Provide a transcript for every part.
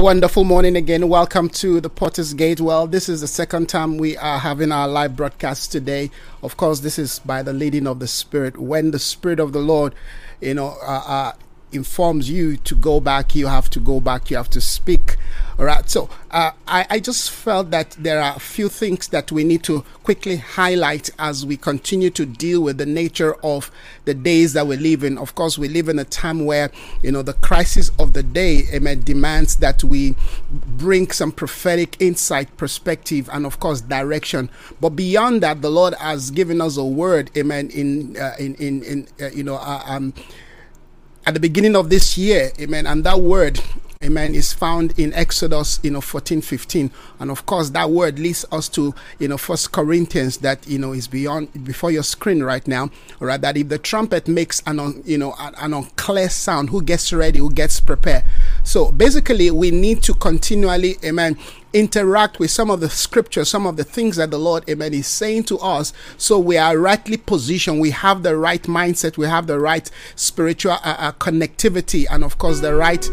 Wonderful morning again. Welcome to the Potter's Gate. Well, this is the second time we are having our live broadcast today. Of course, this is by the leading of the Spirit. When the Spirit of the Lord, you know, uh, uh, informs you to go back, you have to go back, you have to speak. All right. So uh, I, I just felt that there are a few things that we need to quickly highlight as we continue to deal with the nature of the days that we live in. Of course, we live in a time where, you know, the crisis of the day, amen, demands that we bring some prophetic insight, perspective, and of course, direction. But beyond that, the Lord has given us a word, amen, in, uh, in, in, in uh, you know, uh, um, at the beginning of this year, amen. And that word, amen, is found in Exodus, you know, 14, 15. And of course, that word leads us to, you know, First Corinthians that, you know, is beyond, before your screen right now, all right, that if the trumpet makes an, un, you know, an, an unclear sound, who gets ready, who gets prepared. So basically, we need to continually, amen, interact with some of the scriptures, some of the things that the Lord, amen, is saying to us. So we are rightly positioned. We have the right mindset. We have the right spiritual uh, uh, connectivity, and of course, the right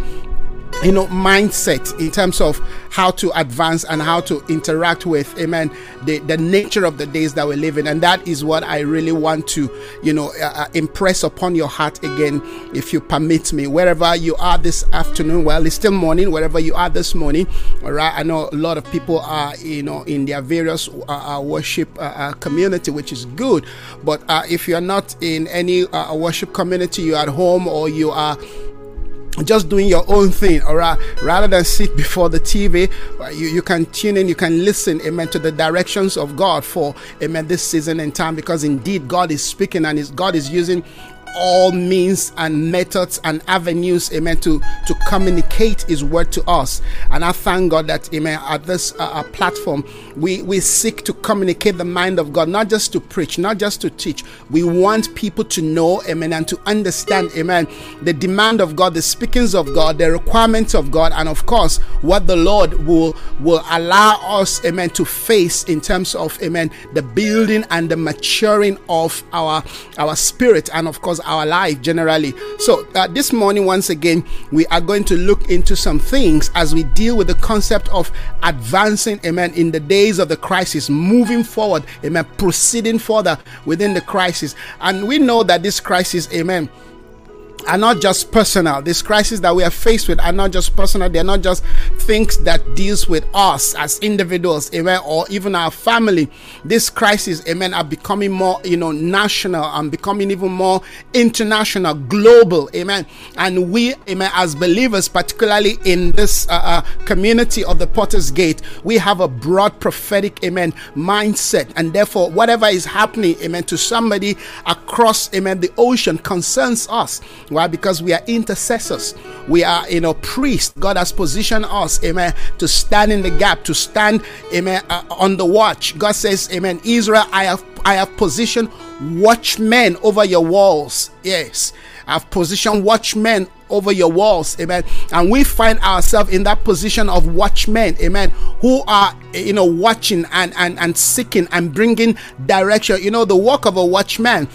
you know mindset in terms of how to advance and how to interact with amen the, the nature of the days that we live in and that is what i really want to you know uh, uh, impress upon your heart again if you permit me. Wherever you are this afternoon well it's still morning wherever you are this morning all right i know a lot of people are you know in their various uh, uh worship uh, uh, community which is good. But if you're not in any worship community you're at home or you are just doing your own thing right? Rather than sit before the tv you, you can tune in you can listen amen to the directions of god for amen this season and time because indeed god is speaking and is god is using all means and methods and avenues, amen, to, to communicate his word to us. And I thank God that, amen, at this uh, uh, platform, we, we seek to communicate the mind of God, not just to preach, not just to teach. We want people to know, amen, and to understand, amen, the demand of God, the speakings of God, the requirements of God, and of course, what the Lord will, will allow us, amen, to face in terms of, amen, the building and the maturing of our, our spirit, and of course, our life generally. So, uh, this morning, once again, we are going to look into some things as we deal with the concept of advancing, amen, in the days of the crisis, moving forward, amen, proceeding further within the crisis. And we know that this crisis, amen, are not just personal. These crises that we are faced with are not just personal. They're not just things that deals with us as individuals, amen, or even our family. These crises, amen, are becoming more, you know, national and becoming even more international, global, amen. And we, amen, as believers, particularly in this uh, uh, community of the Potter's Gate, we have a broad prophetic, amen, mindset, and therefore, whatever is happening, amen, to somebody across, amen, the ocean concerns us. Why? Because we are intercessors. We are, you know, priests. God has positioned us, amen, to stand in the gap, to stand, amen, uh, on the watch. God says, amen, Israel, I have, I have positioned watchmen over your walls. Yes. I've positioned watchmen over your walls amen and we find ourselves in that position of watchmen amen who are you know watching and and and seeking and bringing direction you know the work of a watchman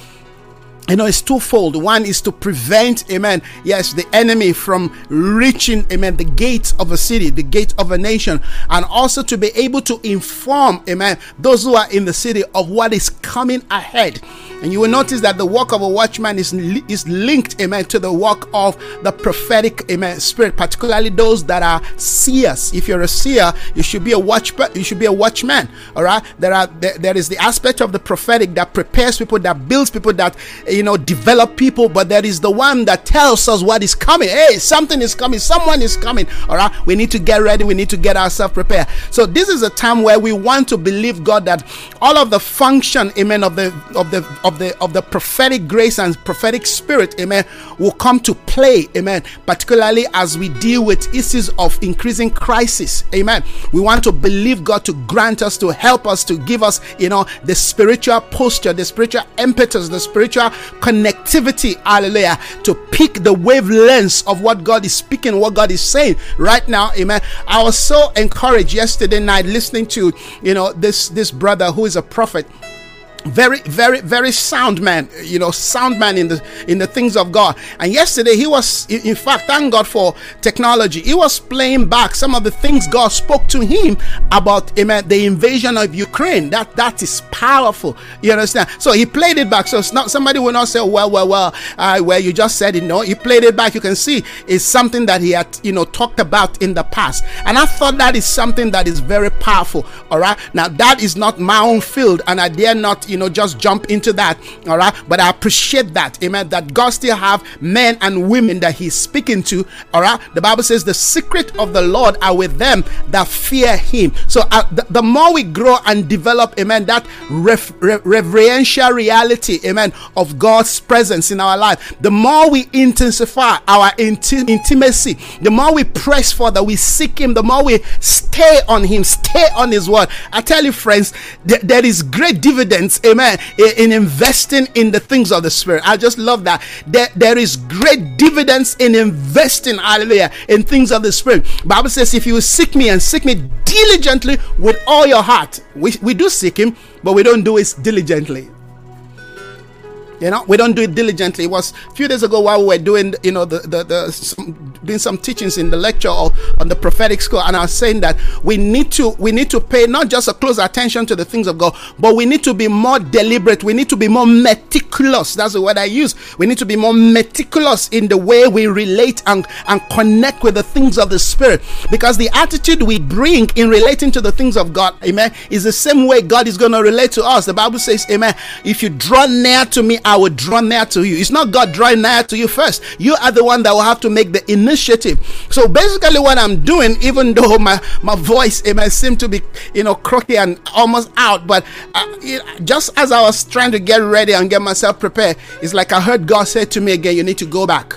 you know it's twofold one is to prevent amen yes the enemy from reaching amen the gates of a city the gate of a nation and also to be able to inform amen those who are in the city of what is coming ahead and you will notice that the work of a watchman is, is linked, amen, to the work of the prophetic, amen, spirit, particularly those that are seers. If you're a seer, you should be a watch, you should be a watchman. All right. There are there, there is the aspect of the prophetic that prepares people, that builds people, that you know develop people, but there is the one that tells us what is coming. Hey, something is coming, someone is coming. All right. We need to get ready, we need to get ourselves prepared. So this is a time where we want to believe God that all of the function, amen, of the of the of the of the prophetic grace and prophetic spirit, amen, will come to play, amen, particularly as we deal with issues of increasing crisis, amen. We want to believe God to grant us, to help us, to give us, you know, the spiritual posture, the spiritual impetus, the spiritual connectivity, hallelujah, to pick the wavelengths of what God is speaking, what God is saying right now, amen. I was so encouraged yesterday night listening to, you know, this this brother who is a prophet very very very sound man you know sound man in the in the things of god. And yesterday he was in fact thank god for technology. He was playing back some of the things god spoke to him about amen the invasion of ukraine. That that is powerful. You understand? So he played it back. So it's not somebody will not say well well well uh, well you just said it. No he played it back. You can see it's something that he had you know talked about in the past. And i thought that is something that is very powerful. All right? Now that is not my own field and i dare not you know, just jump into that. All right. But I appreciate that. Amen. That God still have men and women that he's speaking to. All right. The Bible says the secret of the Lord are with them that fear him. So uh, the, the, more we grow and develop, amen, that ref, re, reverential reality, amen, of God's presence in our life, the more we intensify our inti- intimacy, the more we press for that, we seek him, the more we stay on him, stay on his word. I tell you, friends, th- there is great dividends amen, in investing in the things of the Spirit. I just love that. There, there is great dividends in investing, hallelujah, in things of the Spirit. Bible says, if you seek me and seek me diligently with all your heart, we, we do seek him, but we don't do it diligently. You know, we don't do it diligently. It was a few days ago while we were doing, you know, the the, the some, doing some teachings in the lecture on the prophetic school, and I was saying that we need to we need to pay not just a close attention to the things of God, but we need to be more deliberate. We need to be more meticulous. That's the word I use. We need to be more meticulous in the way we relate and and connect with the things of the Spirit, because the attitude we bring in relating to the things of God, Amen, is the same way God is going to relate to us. The Bible says, Amen. If you draw near to me, I will draw near to you. It's not God drawing near to you first. You are the one that will have to make the initiative. So basically, what I'm doing, even though my my voice it might seem to be you know croaky and almost out, but uh, it, just as I was trying to get ready and get myself prepared, it's like I heard God say to me again, "You need to go back."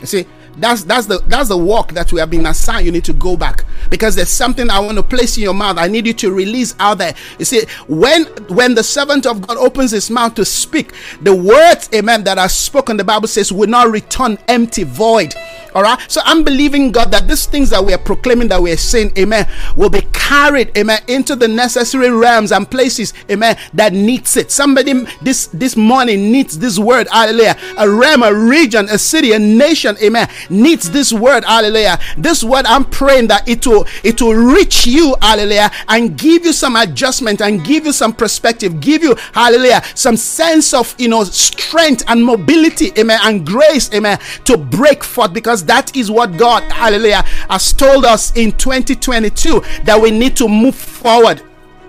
You see, that's that's the that's the work that we have been assigned. You need to go back because there's something I want to place in your mouth. I need you to release out there. You see, when when the servant of God opens his mouth to speak, the words, amen, that are spoken, the Bible says, will not return empty, void. All right. So I'm believing God that these things that we are proclaiming, that we are saying, amen, will be carried, amen, into the necessary realms and places, amen, that needs it. Somebody this this morning needs this word, hallelujah. A realm, a region, a city, a nation, amen, needs this word, hallelujah. This word, I'm praying that it will it will reach you, hallelujah, and give you some adjustment and give you some perspective, give you, hallelujah, some sense of you know strength and mobility, amen, and grace, amen, to break forth because that is what God, hallelujah, has told us in 2022 that we need to move forward.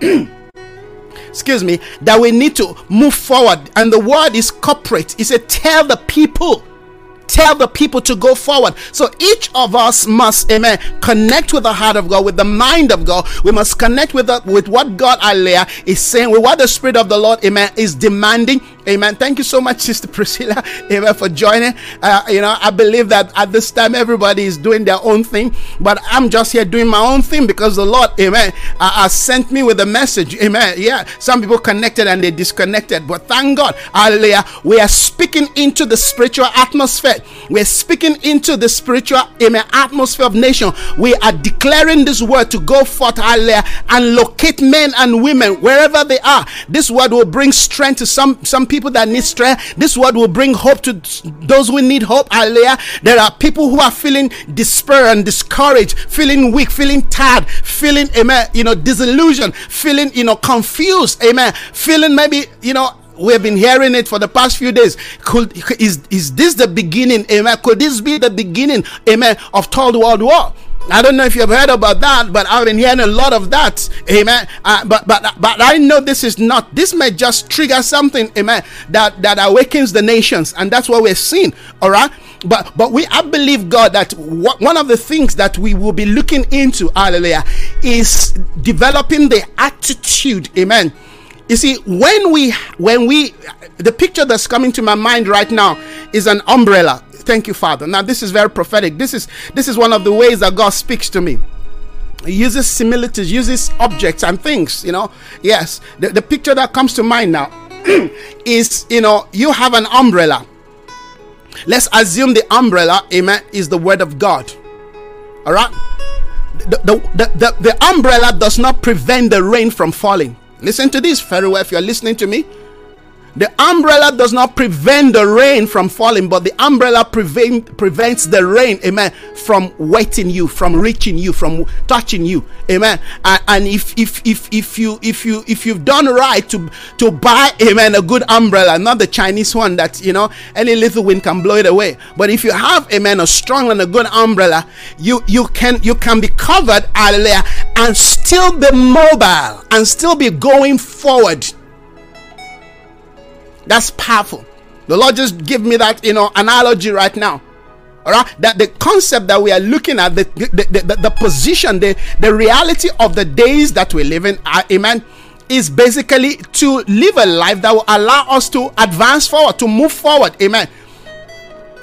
Excuse me, that we need to move forward. And the word is corporate. He said, Tell the people tell the people to go forward. So each of us must, amen, connect with the heart of God, with the mind of God. We must connect with the, with what God, Alea, is saying, with what the Spirit of the Lord, amen, is demanding. Amen. Thank you so much, Sister Priscilla, amen, for joining. Uh, you know, I believe that at this time everybody is doing their own thing, but I'm just here doing my own thing because the Lord, amen, uh, uh, sent me with a message. Amen. Yeah, some people connected and they disconnected, but thank God, hallelujah, we are speaking into the spiritual atmosphere we're speaking into the spiritual amen, atmosphere of nation. We are declaring this word to go forth, hallelujah, and locate men and women wherever they are. This word will bring strength to some, some people that need strength. This word will bring hope to those who need hope, hallelujah. There are people who are feeling despair and discouraged, feeling weak, feeling tired, feeling, amen, you know, disillusioned, feeling, you know, confused, amen, feeling maybe, you know, we have been hearing it for the past few days. Could is is this the beginning? Amen. Could this be the beginning? Amen. Of third world war. I don't know if you've heard about that, but I've been hearing a lot of that. Amen. Uh, but but but I know this is not. This may just trigger something. Amen. That that awakens the nations, and that's what we're seeing. All right. But but we I believe God that one of the things that we will be looking into, hallelujah, is developing the attitude. Amen you see, when we when we the picture that's coming to my mind right now is an umbrella. Thank you, Father. Now this is very prophetic. This is this is one of the ways that God speaks to me. He uses similitudes, uses objects and things, you know. Yes, the, the picture that comes to mind now is you know, you have an umbrella. Let's assume the umbrella, amen, is the word of God. All right. The, the, the, the, the umbrella does not prevent the rain from falling Listen to this very well if you're listening to me. The umbrella does not prevent the rain from falling, but the umbrella prevent, prevents the rain, amen, from wetting you, from reaching you, from touching you, amen. And, and, if if if if you if you if you've done right to to buy, amen, a good umbrella, not the Chinese one that you know any little wind can blow it away. But if you have, amen, a strong and a good umbrella, you you can you can be covered, hallelujah, and still be mobile and still be going forward that's powerful. The Lord just give me that, you know, analogy right now. All right, that the concept that we are looking at, the the, the, the position, the, the reality of the days that we live in, uh, amen, is basically to live a life that will allow us to advance forward, to move forward, amen.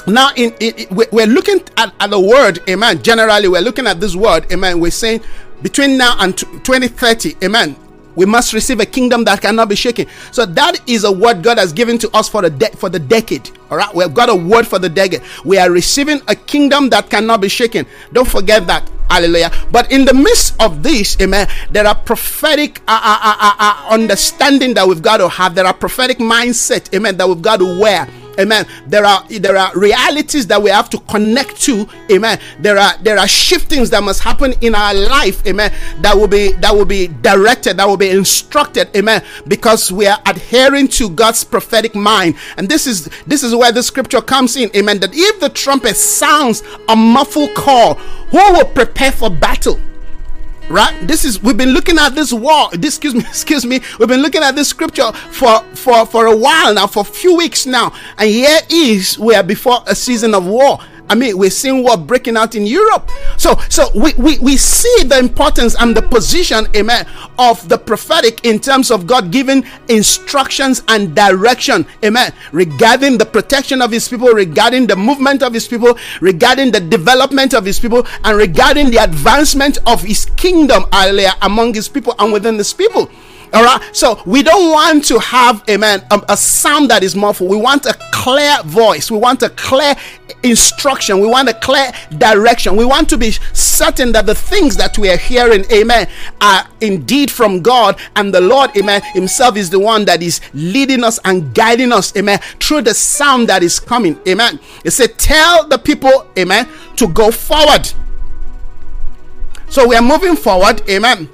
Now, in, in, we're looking at, at the word, amen. Generally, we're looking at this word, amen. We're saying between now and 2030, amen we must receive a kingdom that cannot be shaken. So that is a word God has given to us for the de- for the decade. All right, we've got a word for the decade. We are receiving a kingdom that cannot be shaken. Don't forget that. Hallelujah. But in the midst of this, amen, there are prophetic uh, uh, uh, uh, uh understanding that we've got to have. There are prophetic mindset, amen, that we've got to wear amen. There are there are realities that we have to connect to. Amen. There are there are shiftings that must happen in our life. Amen. That will be that will be directed that will be instructed. Amen. Because we are adhering to god's prophetic mind. And this is this is where the scripture comes in. Amen. That if the trumpet sounds a muffled call who will prepare for battle right? This is we've been looking at this war this excuse me excuse me we've been looking at this scripture for for for a while now for a few weeks now. And here is we are before a season of war I mean, we're seeing war breaking out in Europe. So, so we, we, we see the importance and the position, amen, of the prophetic in terms of God giving instructions and direction, amen, regarding the protection of his people, regarding the movement of his people, regarding the development of his people, and regarding the advancement of his kingdom, hallelujah, among his people and within his people. All right. So we don't want to have, amen, um, a, a sound that is muffled. We want a clear voice. We want a clear instruction. We want a clear direction. We want to be certain that the things that we are hearing, amen, are indeed from God and the Lord, amen, Himself is the one that is leading us and guiding us, amen, through the sound that is coming, amen. It said, Tell the people, amen, to go forward. So we are moving forward, amen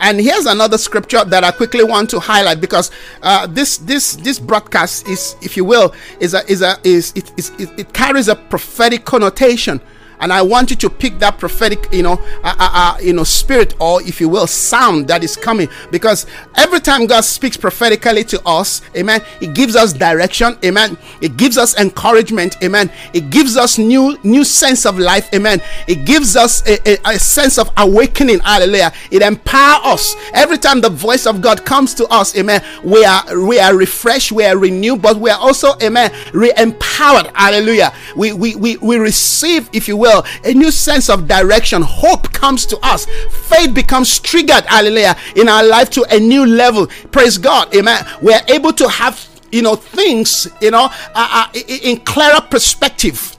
and here's another scripture that I quickly want to highlight because uh, this this this broadcast is, if you will, is a is a is it, is, it carries a prophetic connotation and I want you to pick that prophetic, you know, uh, uh, uh, you know, spirit or, if you will, sound that is coming. Because every time God speaks prophetically to us, Amen, it gives us direction, Amen. It gives us encouragement, Amen. It gives us new new sense of life, Amen. It gives us a, a, a sense of awakening, Hallelujah. It empowers us every time the voice of God comes to us, Amen. We are we are refreshed, we are renewed, but we are also, Amen, re-empowered, Hallelujah. We we we, we receive, if you will a new sense of direction. Hope comes to us. Faith becomes triggered, hallelujah, in our life to a new level. Praise God. Amen. We are able to have, you know, things, you know, uh, uh, in clearer perspective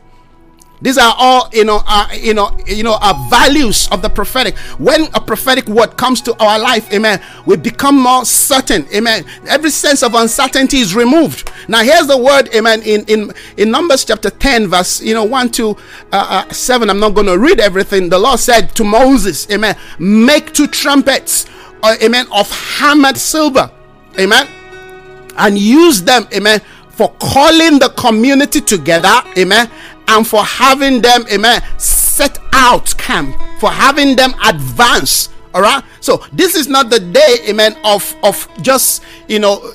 these are all, you know, uh, you know, you know, our values of the prophetic. When a prophetic word comes to our life, amen, we become more certain, amen. Every sense of uncertainty is removed. Now, here's the word, amen, in in in Numbers chapter ten, verse, you know, one to uh, uh, seven. I'm not going to read everything. The Lord said to Moses, amen, make two trumpets, uh, amen, of hammered silver, amen, and use them, amen, for calling the community together, amen and for having them, amen, set out camp, for having them advance. All right. So this is not the day, amen, of of just you know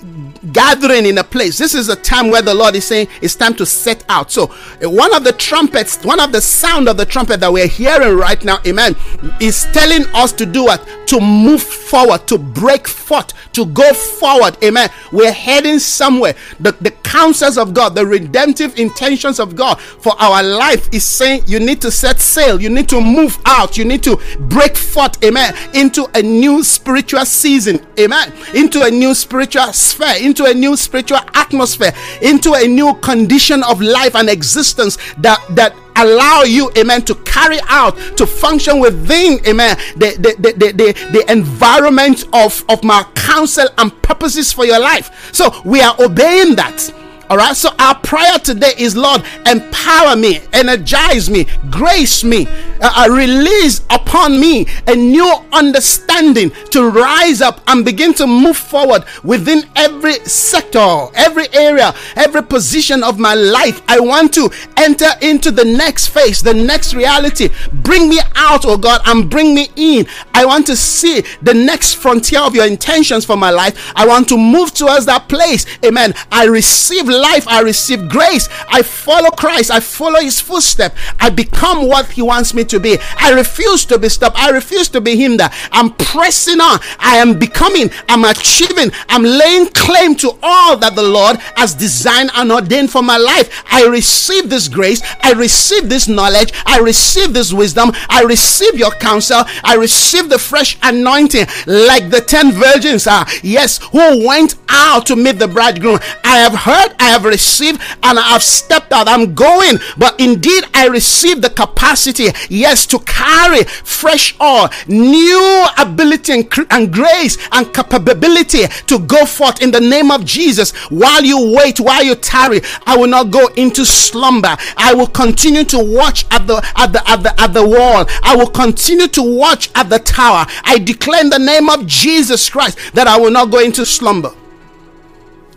gathering in a place. This is a time where the Lord is saying it's time to set out. So, one of the trumpets, one of the sound of the trumpet that we're hearing right now, amen, is telling us to do what? To move forward, to break forth, to go forward, amen. We're heading somewhere. The, the counsels of God, the redemptive intentions of God for our life is saying you need to set sail, you need to move out, you need to break forth, amen, into a new spiritual season, amen, into a new spiritual sphere, into a new spiritual atmosphere, into a new condition of life and existence that that allow you, amen, to carry out, to function within, amen, the, the, the, the, the, environment of, of my counsel and purposes for your life. So we are obeying that. All right, so our prayer today is Lord, empower me, energize me, grace me, uh, uh, release upon me a new understanding to rise up and begin to move forward within every sector, every area, every position of my life. I want to enter into the next phase, the next reality. Bring me out, oh God, and bring me in. I want to see the next frontier of your intentions for my life. I want to move towards that place. Amen. I receive life, I receive grace. I follow Christ, I follow his footstep. I become what he wants me to be. I refuse to be stopped, I refuse to be hindered. I'm pressing on, I am becoming, I'm achieving, I'm laying claim to all that the Lord has designed and ordained for my life. I receive this grace, I receive this knowledge, I receive this wisdom, I receive your counsel, I receive the fresh anointing like the 10 virgins are. Yes, who went out to meet the bridegroom. I have heard, I have received, and I have stepped out. I'm going, but indeed, I received the capacity, yes, to carry fresh oil, new ability and, and grace and capability to go forth in the name of Jesus. While you wait, while you tarry, I will not go into slumber. I will continue to watch at the at the at the at the wall. I will continue to watch at the tower. I declare in the name of Jesus Christ that I will not go into slumber.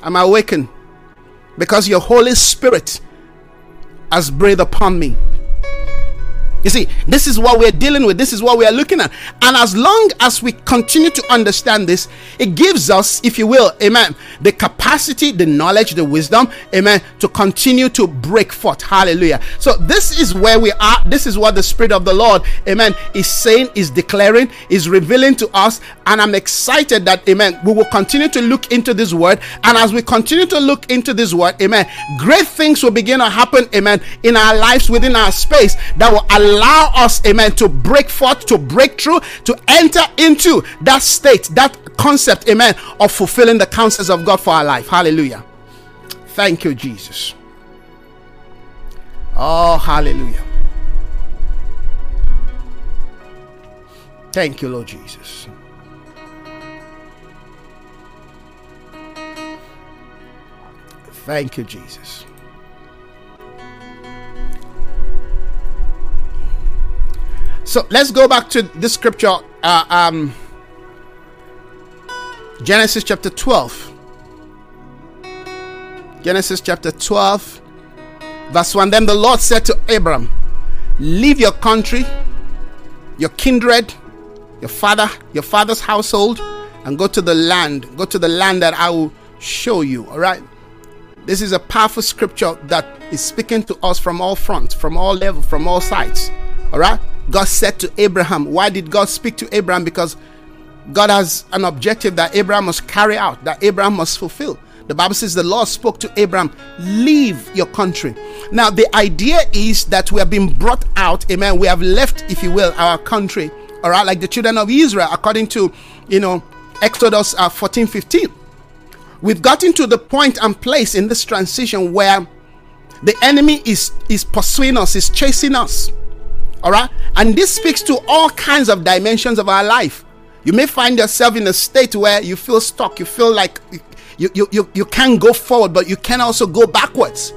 I'm awakened because your Holy Spirit has breathed upon me. You see, this is what we're dealing with. This is what we are looking at. And as long as we continue to understand this, it gives us, if you will, amen, the capacity, the knowledge, the wisdom, amen, to continue to break forth. Hallelujah. So this is where we are. This is what the Spirit of the Lord, amen, is saying, is declaring, is revealing to us. And I'm excited that, amen, we will continue to look into this word. And as we continue to look into this word, amen, great things will begin to happen, amen, in our lives, within our space that will allow allow us, amen, to break forth, to break through, to enter into that state, that concept, amen, of fulfilling the counsels of God for our life. Hallelujah. Thank you, Jesus. Oh, hallelujah. Thank you, Lord Jesus. Thank you, Jesus. So let's go back to this scripture, uh, um, Genesis chapter 12. Genesis chapter 12, verse 1. Then the Lord said to Abram, Leave your country, your kindred, your father, your father's household, and go to the land. Go to the land that I will show you. All right. This is a powerful scripture that is speaking to us from all fronts, from all levels, from all sides. All right. God said to Abraham, why did God speak to Abraham? Because God has an objective that Abraham must carry out, that Abraham must fulfill. The Bible says the Lord spoke to Abraham, leave your country. Now, the idea is that we have been brought out, amen. We have left, if you will, our country, all right, like the children of Israel, according to, you know, Exodus uh, 14 15. We've gotten to the point and place in this transition where the enemy is, is pursuing us, is chasing us. All right. And this speaks to all kinds of dimensions of our life. You may find yourself in a state where you feel stuck. You feel like you, you, you, you can't go forward, but you can also go backwards.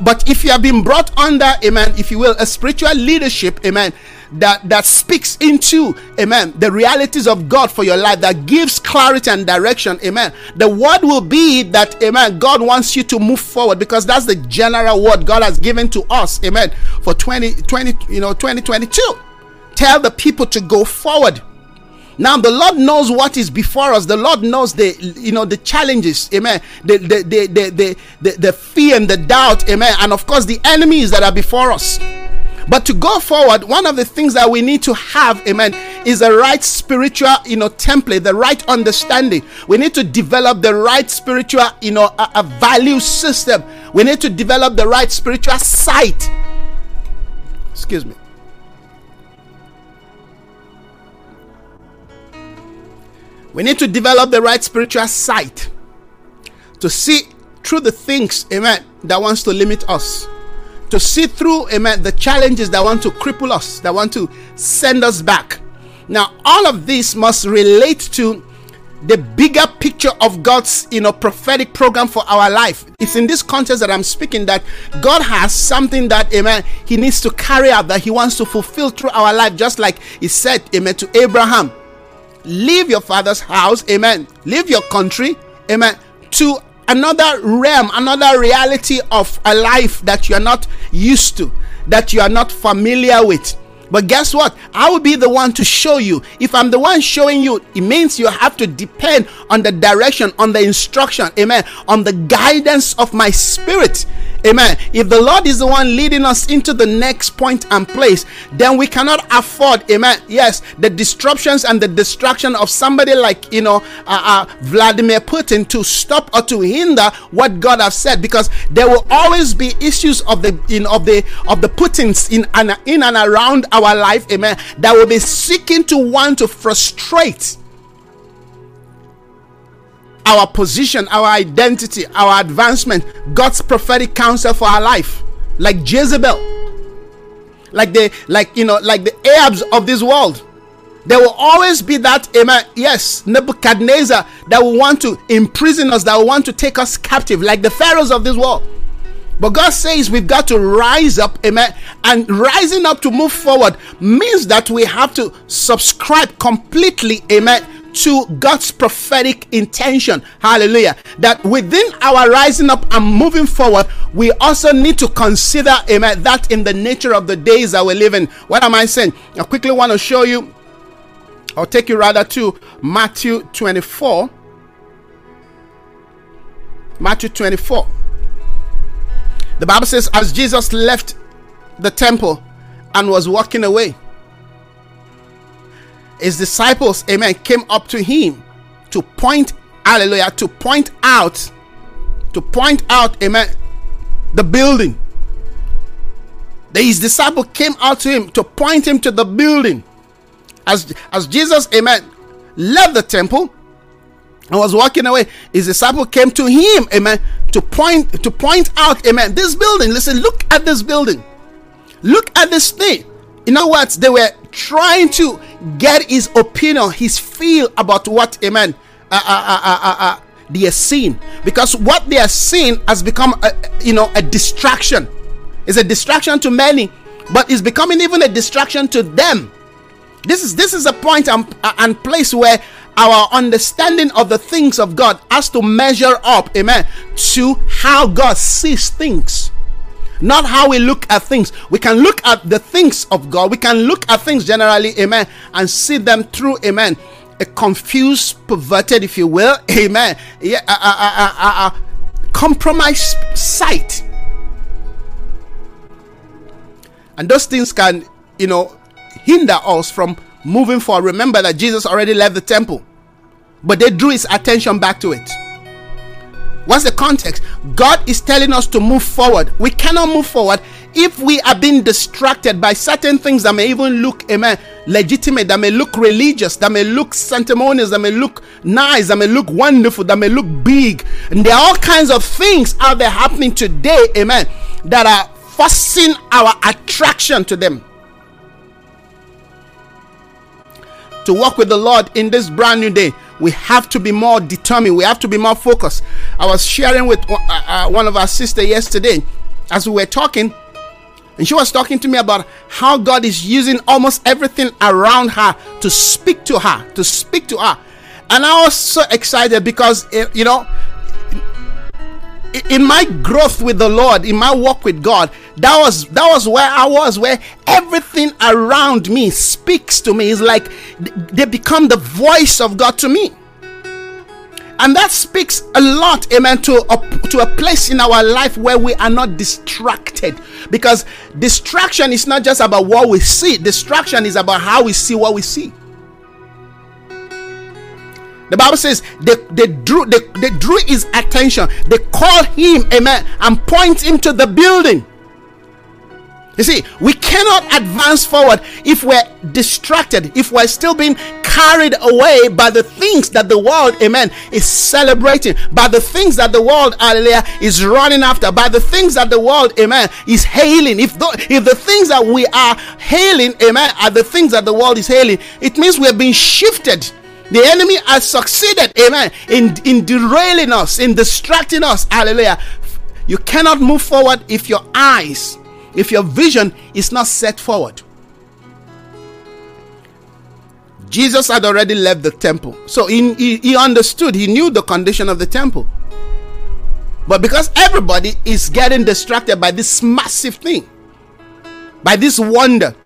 But if you have been brought under, amen, if you will, a spiritual leadership, amen, that that speaks into amen the realities of god for your life that gives clarity and direction amen the word will be that amen god wants you to move forward because that's the general word god has given to us amen for 2020 you know 2022 tell the people to go forward now the lord knows what is before us the lord knows the you know the challenges amen the the the the the, the, the fear and the doubt amen and of course the enemies that are before us but to go forward, one of the things that we need to have, amen, is the right spiritual, you know, template, the right understanding. We need to develop the right spiritual, you know, a, a value system. We need to develop the right spiritual sight. Excuse me. We need to develop the right spiritual sight to see through the things, amen, that wants to limit us to see through, amen, the challenges that want to cripple us, that want to send us back. Now, all of this must relate to the bigger picture of God's you know prophetic program for our life. It's in this context that I'm speaking that God has something that amen he needs to carry out that he wants to fulfill through our life just like he said amen to Abraham. Leave your father's house, amen. Leave your country, amen, to another realm, another reality of a life that you are not used to, that you are not familiar with. But guess what? I will be the one to show you. If I'm the one showing you, it means you have to depend on the direction, on the instruction, amen, on the guidance of my spirit. Amen. If the Lord is the one leading us into the next point and place, then we cannot afford, amen. Yes, the disruptions and the distraction of somebody like, you know, uh, uh, Vladimir Putin to stop or to hinder what God has said because there will always be issues of the in of the of the Putins in and in and around our life, amen, that will be seeking to want to frustrate our position, our identity, our advancement, God's prophetic counsel for our life, like Jezebel, like the like you know, like the Ahabs of this world. There will always be that, amen. Yes, Nebuchadnezzar that will want to imprison us, that will want to take us captive, like the pharaohs of this world. But God says we've got to rise up, amen. And rising up to move forward means that we have to subscribe completely, amen, to God's prophetic intention. Hallelujah. That within our rising up and moving forward, we also need to consider, amen, that in the nature of the days that we live in. What am I saying? I quickly want to show you, I'll take you rather to Matthew 24. Matthew 24. The Bible says, as Jesus left the temple and was walking away, his disciples, amen, came up to him to point, hallelujah, to point out, to point out, amen, the building. His disciple came out to him to point him to the building. As, as Jesus, amen, left the temple and was walking away, his disciple came to him, amen, to point to point out, amen, this building. Listen, look at this building. Look at this thing. In other words, they were trying to get his opinion, his feel about what, amen, uh, uh, uh, uh, uh they are seeing. Because what they are seeing has become, a, you know, a distraction. It's a distraction to many, but it's becoming even a distraction to them. This is this is a point and, and place where our understanding of the things of God has to measure up, amen, to how God sees things not how we look at things. We can look at the things of God, we can look at things generally, amen, and see them through, amen, a confused, perverted, if you will, amen, yeah, a, a, a, a compromised sight. And those things can, you know, hinder us from moving forward. Remember that Jesus already left the temple, but they drew his attention back to it. What's the context? God is telling us to move forward. We cannot move forward if we are being distracted by certain things that may even look, amen, legitimate, that may look religious, that may look sanctimonious, that may look nice, that may look wonderful, that may look big. And there are all kinds of things out there happening today, amen, that are forcing our attraction to them. To walk with the Lord in this brand new day, we have to be more determined. We have to be more focused. I was sharing with uh, uh, one of our sisters yesterday as we were talking, and she was talking to me about how God is using almost everything around her to speak to her, to speak to her. And I was so excited because, eh, you know, in my growth with the Lord, in my walk with God, that was that was where I was, where everything around me speaks to me. It's like they become the voice of God to me. And that speaks a lot, amen, to a, to a place in our life where we are not distracted. Because distraction is not just about what we see, distraction is about how we see what we see. The Bible says they, they drew they, they drew his attention. They called him, amen, and point him to the building. You see, we cannot advance forward if we're distracted, if we're still being carried away by the things that the world, amen, is celebrating, by the things that the world, hallelujah, is running after, by the things that the world, amen, is hailing. If the, if the things that we are hailing, amen, are the things that the world is hailing, it means we have been shifted. The enemy has succeeded, amen, in, in derailing us, in distracting us, hallelujah. You cannot move forward if your eyes if your vision is not set forward. Jesus had already left the temple. So he, he, he, understood, he knew the condition of the temple. But because everybody is getting distracted by this massive thing, by this wonder,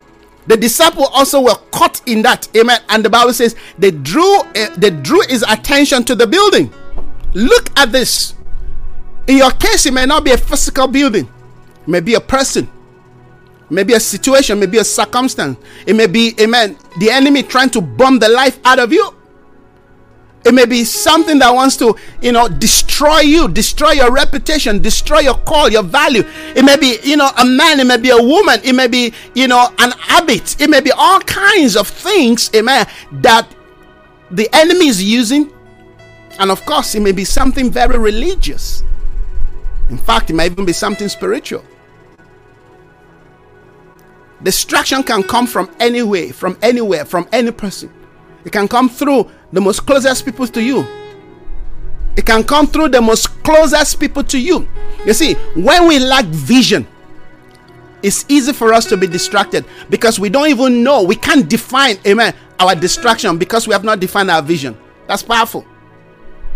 the disciple also were caught in that. Amen. And the Bible says they drew uh, they drew his attention to the building. Look at this. In your case, it may not be a physical building, it may be a person maybe a situation, maybe a circumstance. It may be, amen, the enemy trying to bomb the life out of you. It may be something that wants to, you know, destroy you, destroy your reputation, destroy your call, your value. It may be, you know, a man, it may be a woman, it may be, you know, an habit, it may be all kinds of things, amen, that the enemy is using. And of course, it may be something very religious. In fact, it may even be something spiritual. Distraction can come from anywhere, from anywhere, from any person. It can come through the most closest people to you. It can come through the most closest people to you. You see, when we lack vision, it's easy for us to be distracted because we don't even know, we can't define, amen, our distraction because we have not defined our vision. That's powerful.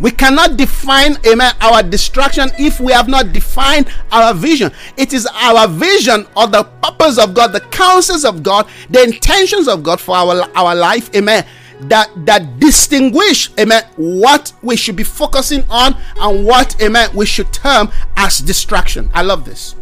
We cannot define, amen, our distraction if we have not defined our vision. It is our vision or the purpose of God, the counsels of God, the intentions of God for our, our life, amen, that that distinguish, amen, what we should be focusing on and what, amen, we should term as distraction. I love this.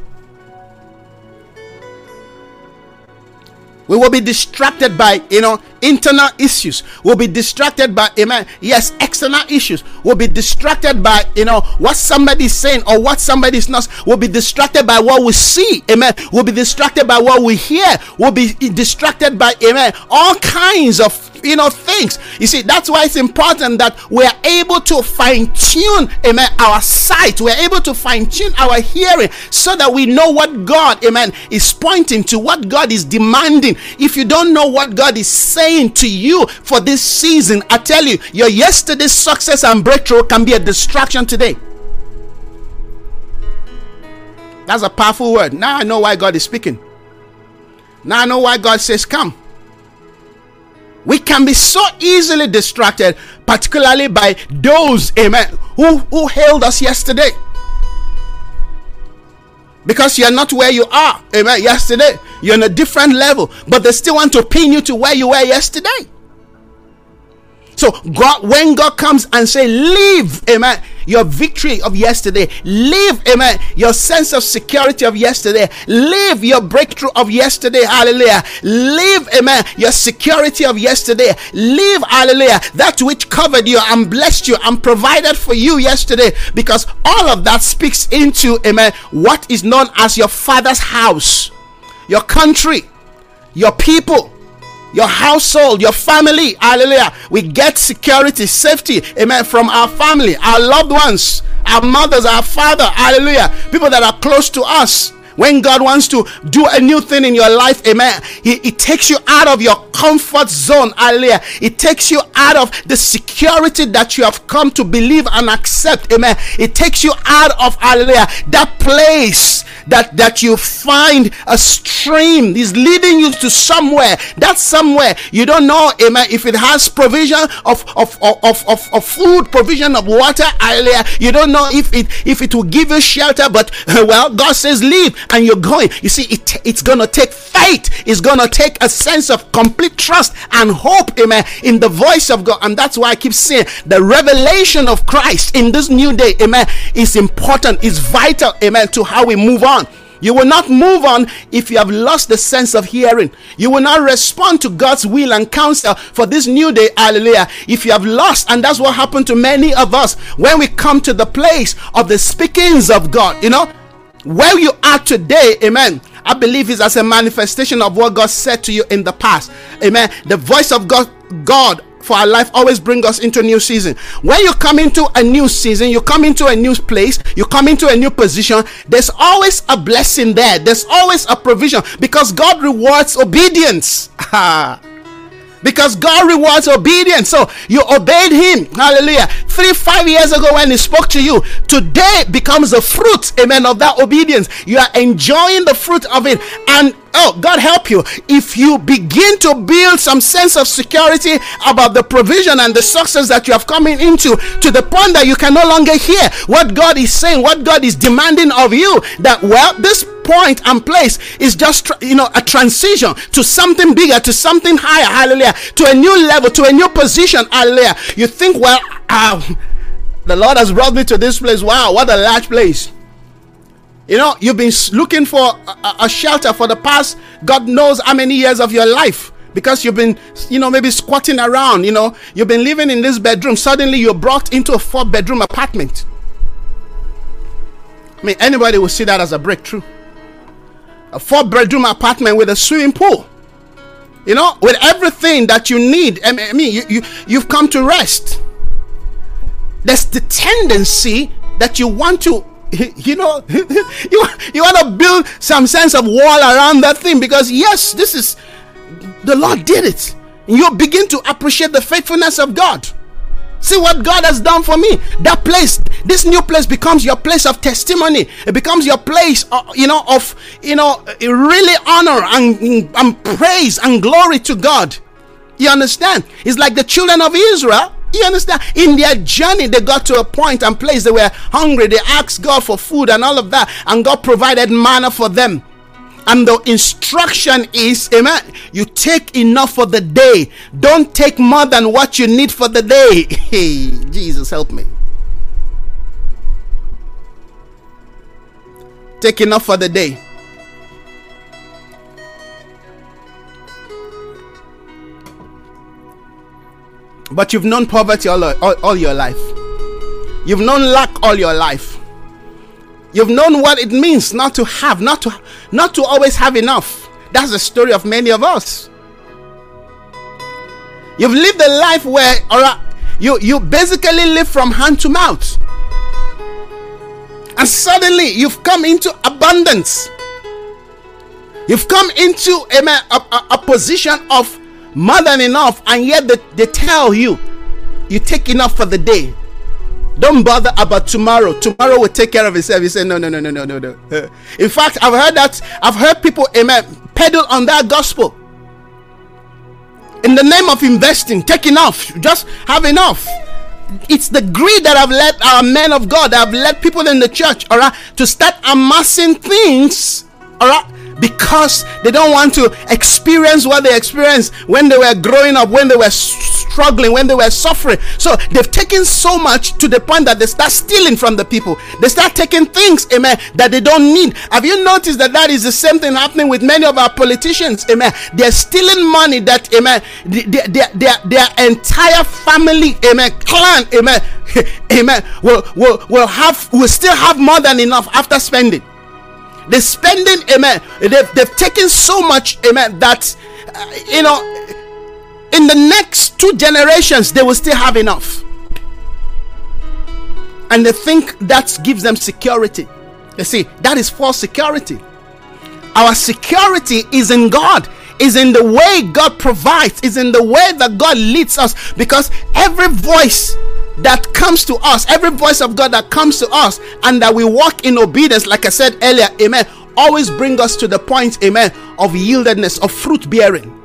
We will be distracted by, you know, internal issues. We'll be distracted by, amen, yes, external issues. We'll be distracted by, you know, what somebody's saying or what somebody's not. We'll be distracted by what we see, amen. We'll be distracted by what we hear. We'll be distracted by, amen, all kinds of you know things. You see that's why it's important that we are able to fine-tune amen our sight. We're able to fine-tune our hearing so that we know what god amen is pointing to what god is demanding. If you don't know what god is saying to you for this season i tell you your yesterday's success and breakthrough can be a distraction today. That's a powerful word. Now i know why god is speaking. Now i know why god says come we can be so easily distracted, particularly by those, amen, who, who hailed us yesterday. Because you're not where you are, amen, yesterday. You're on a different level, but they still want to pin you to where you were yesterday. So God, when God comes and say, "Leave," Amen. Your victory of yesterday, leave, Amen. Your sense of security of yesterday, leave your breakthrough of yesterday, Hallelujah. Leave, Amen. Your security of yesterday, leave, Hallelujah. That which covered you and blessed you and provided for you yesterday, because all of that speaks into, Amen. What is known as your Father's house, your country, your people your household, your family. Hallelujah. We get security, safety, amen, from our family, our loved ones, our mothers, our father. Hallelujah. People that are close to us. When God wants to do a new thing in your life, amen, He, he takes you out of your comfort zone, hallelujah. It takes you out of the security that you have come to believe and accept, amen. It takes you out of, hallelujah, that place that that you find a stream is leading you to somewhere that somewhere you don't know amen if it has provision of of of of, of, of food provision of water earlier you don't know if it if it will give you shelter but well god says leave and you're going you see it it's gonna take faith it's gonna take a sense of complete trust and hope amen in the voice of god and that's why i keep saying the revelation of christ in this new day amen is important is vital amen to how we move on you will not move on if you have lost the sense of hearing. You will not respond to God's will and counsel for this new day. Hallelujah. If you have lost, and that's what happened to many of us when we come to the place of the speakings of God, you know, where you are today, amen. I believe is as a manifestation of what God said to you in the past. Amen. The voice of God, God for our life always bring us into a new season. When you come into a new season, you come into a new place, you come into a new position, there's always a blessing there. There's always a provision because God rewards obedience. because God rewards obedience. So you obeyed Him. Hallelujah. Three, five years ago when He spoke to you, today becomes the fruit, amen, of that obedience. You are enjoying the fruit of it. And oh god help you if you begin to build some sense of security about the provision and the success that you have coming into to the point that you can no longer hear what god is saying what god is demanding of you that well this point and place is just you know a transition to something bigger to something higher hallelujah to a new level to a new position hallelujah you think well uh, the lord has brought me to this place wow what a large place you know, you've been looking for a, a, shelter for the past God knows how many years of your life because you've been, you know, maybe squatting around. You know, you've been living in this bedroom. Suddenly, you're brought into a four bedroom apartment. I mean, anybody will see that as a breakthrough. Four bedroom apartment with a swimming pool. You know, with everything that you need. I mean, you, you, you've come to rest. There's the tendency that you want to you know you, you want to build some sense of wall around that thing because yes this is the lord did it you begin to appreciate the faithfulness of god see what god has done for me that place this new place becomes your place of testimony it becomes your place uh, you know of you know really honor and, and praise and glory to god you understand it's like the children of israel you understand? In their journey, they got to a point and place they were hungry. They asked God for food and all of that, and God provided manna for them. And the instruction is, amen, you take enough for the day. Don't take more than what you need for the day. Hey, Jesus, help me. Take enough for the day. But you've known poverty all, all, all your life. You've known lack all your life. You've known what it means not to have, not to not to always have enough. That's the story of many of us. You've lived a life where or you you basically live from hand to mouth. And suddenly you've come into abundance. You've come into a, a, a position of more than enough, and yet they, they tell you you take enough for the day. Don't bother about tomorrow. Tomorrow will take care of itself. You say, no, no, no, no, no, no, no. Eh. In fact, I've heard that, I've heard people, amen, pedal on that gospel. In the name of investing, take enough. Just have enough. It's the greed that have led our men of God, that have led people in the church, all right, to start amassing things, all right, because they don't want to experience what they experienced when they were growing up, when they were struggling, when they were suffering. So they've taken so much to the point that they start stealing from the people. They start taking things, amen, that they don't need. Have you noticed that that is the same thing happening with many of our politicians, amen? They're stealing money that, amen, their, their, their, their entire family, amen, clan, amen, amen, will, will, will have, will still have more than enough after spending. They're spending, amen. They've, they've taken so much, amen, that, uh, you know, in the next two generations, they will still have enough. And they think that gives them security. You see, that is false security. Our security is in God, is in the way God provides, is in the way that God leads us. Because every voice that comes to us, every voice of God that comes to us, and that we walk in obedience, like I said earlier, amen, always bring us to the point, amen, of yieldedness, of fruit bearing.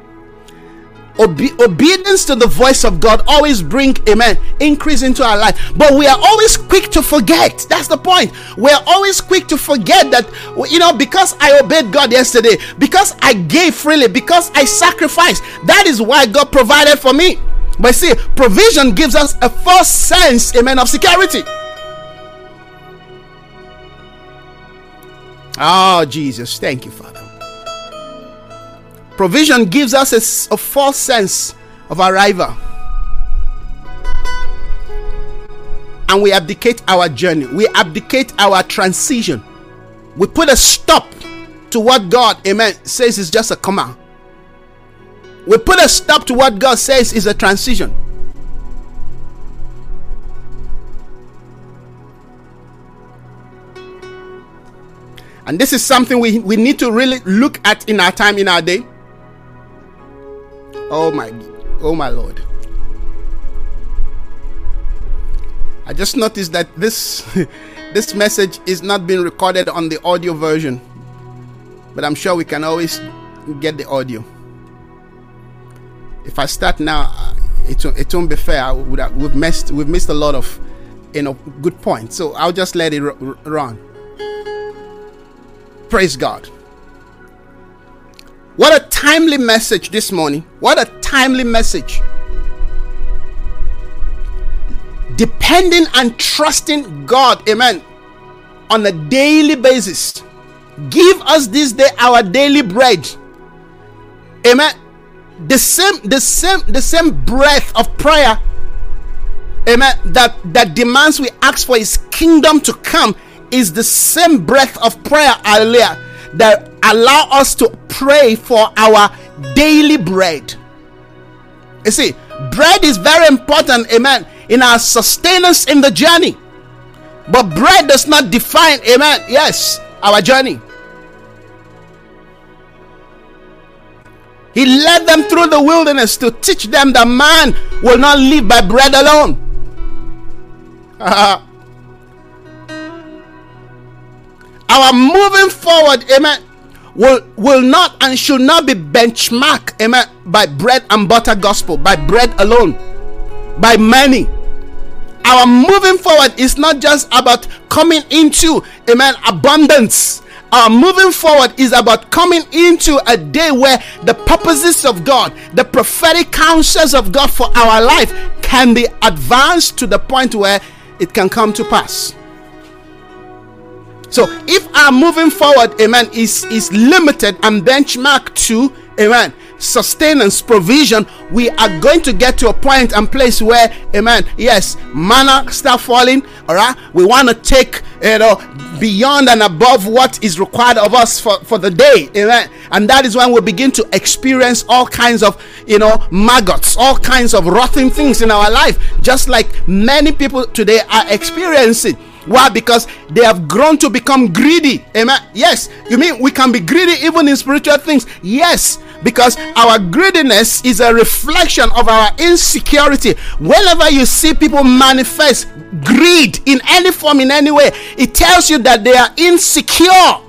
Obe- obedience to the voice of God always bring amen increase into our life. But we are always quick to forget. That's the point. We are always quick to forget that you know because I obeyed God yesterday because I gave freely because I sacrificed that is why God provided for me. But see, provision gives us a false sense, amen, of security. Oh, Jesus, thank you, Father. Provision gives us a, a false sense of arrival. And we abdicate our journey, we abdicate our transition. We put a stop to what God, amen, says is just a comma. We put a stop to what God says is a transition. And this is something we, we need to really look at in our time, in our day. Oh my, oh my Lord. I just noticed that this this message is not being recorded on the audio version, but I'm sure we can always get the audio. If I start now, uh, it, it won't be fair. Would have, we've missed we've missed a lot of you know good points. So I'll just let it r- run. Praise God. What a timely message this morning. What a timely message. Depending and trusting God, amen, on a daily basis. Give us this day our daily bread. Amen. The same, the same, the same breath of prayer, amen, that, that demands we ask for his kingdom to come is the same breath of prayer, hallelujah, that allow us to pray for our daily bread. You see, bread is very important, amen, in our sustenance in the journey. But bread does not define, amen, yes, our journey. He led them through the wilderness to teach them that man will not live by bread alone. our moving forward, amen, will will not and should not be benchmarked, amen, by bread and butter gospel, by bread alone, by money. Our moving forward is not just about coming into, amen, abundance. Our moving forward is about coming into a day where the purposes of God, the prophetic counsels of God for our life can be advanced to the point where it can come to pass. So if our moving forward, amen, is, is limited and benchmarked to, amen, sustenance, provision, we are going to get to a point and place where, amen, yes, manna start falling, all right? We want to take, you know, beyond and above what is required of us for, for the day, amen. And that is when we begin to experience all kinds of, you know, maggots, all kinds of rotten things in our life, just like many people today are experiencing. Why? Because they have grown to become greedy. Amen. Yes. You mean we can be greedy even in spiritual things? Yes. Because our greediness is a reflection of our insecurity. Whenever you see people manifest greed in any form, in any way, it tells you that they are insecure.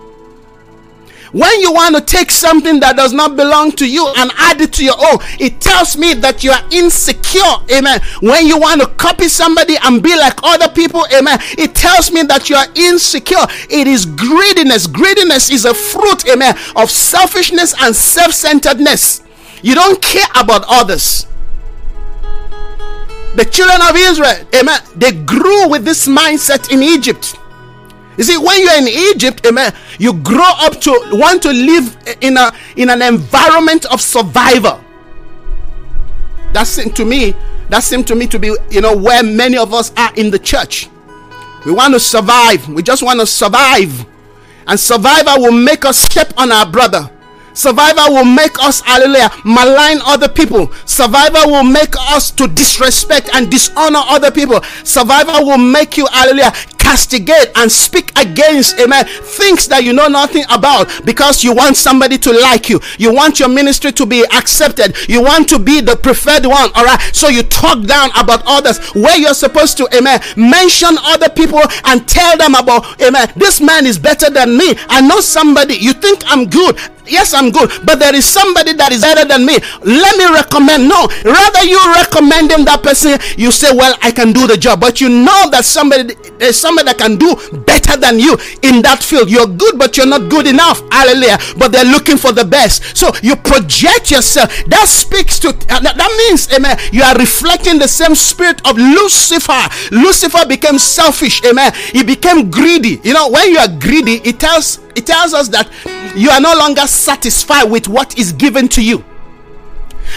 When you want to take something that does not belong to you and add it to your own, it tells me that you are insecure. Amen. When you want to copy somebody and be like other people, amen, it tells me that you are insecure. It is greediness. Greediness is a fruit, amen, of selfishness and self centeredness. You don't care about others the children of Israel, amen, they grew with this mindset in Egypt. You see, when you're in Egypt, amen, you grow up to want to live in a in an environment of survival. That seemed to me, that seemed to me to be, you know, where many of us are in the church. We want to survive. We just want to survive. And survival will make us step on our brother. Survival will make us, hallelujah, malign other people. Survival will make us to disrespect and dishonor other people. Survival will make you, hallelujah, castigate and speak against, amen, things that you know nothing about because you want somebody to like you. You want your ministry to be accepted. You want to be the preferred one, all right? So you talk down about others where you're supposed to, amen, mention other people and tell them about, amen, this man is better than me. I know somebody, you think I'm good. Yes, I'm good, but there is somebody that is better than me. Let me recommend. No, rather you recommending that person, you say, Well, I can do the job, but you know that somebody there's somebody that can do better than you in that field. You're good, but you're not good enough. Hallelujah. But they're looking for the best. So you project yourself. That speaks to uh, that means, amen. You are reflecting the same spirit of Lucifer. Lucifer became selfish, amen. He became greedy. You know, when you are greedy, it tells it tells us that you are no longer satisfied with what is given to you.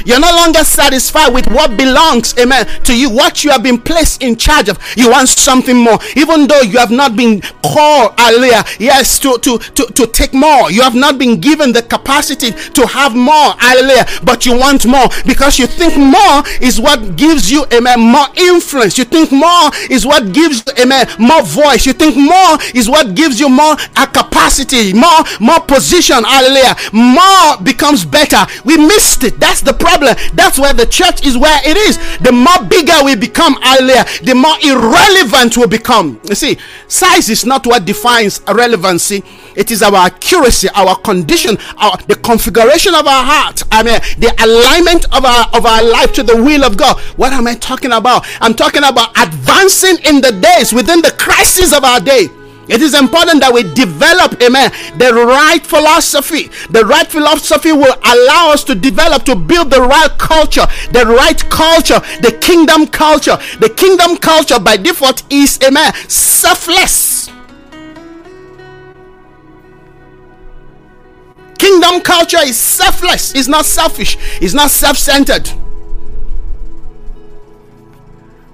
You're no longer satisfied with what belongs, amen, to you, what you have been placed in charge of. You want something more, even though you have not been called, hallelujah, yes, to, to, to, to take more. You have not been given the capacity to have more, hallelujah, but you want more because you think more is what gives you, amen, more influence. You think more is what gives, amen, more voice. You think more is what gives you more a capacity, more, more position, hallelujah. More becomes better. We missed it. That's the problem. That's where the church is where it is. The more bigger we become, earlier, the more irrelevant we become. You see, size is not what defines relevancy. It is our accuracy, our condition, our the configuration of our heart. I mean, the alignment of our of our life to the will of God. What am I talking about? I'm talking about advancing in the days within the crisis of our day. It is important that we develop, amen, the right philosophy. The right philosophy will allow us to develop, to build the right culture, the right culture, the kingdom culture. The kingdom culture by default is, amen, selfless. Kingdom culture is selfless, it's not selfish, it's not self centered.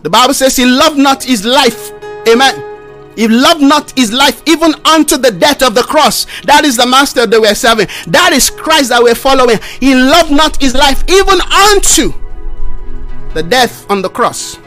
The Bible says he loved not his life. Amen he loved not his life even unto the death of the cross. That is the master that we're serving. That is Christ that we're following. He loved not his life even unto the death on the cross.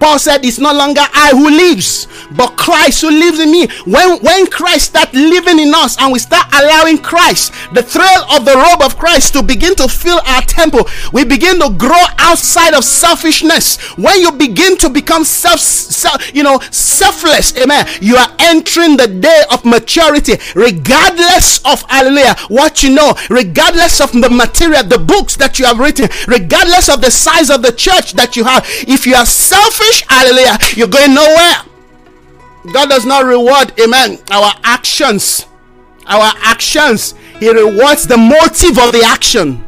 Paul said, It's no longer I who lives, but Christ who lives in me. When, when Christ start living in us and we start allowing Christ, the thrill of the robe of Christ, to begin to fill our temple, we begin to grow outside of selfishness. When you begin to become self, self you know, selfless, amen, you are entering the day of maturity, regardless of hallelujah, what you know, regardless of the material, the books that you have written, regardless of the size of the church that you have. If you are selfish, hallelujah, you're going nowhere. God does not reward, amen, our actions. Our actions, He rewards the motive of the action.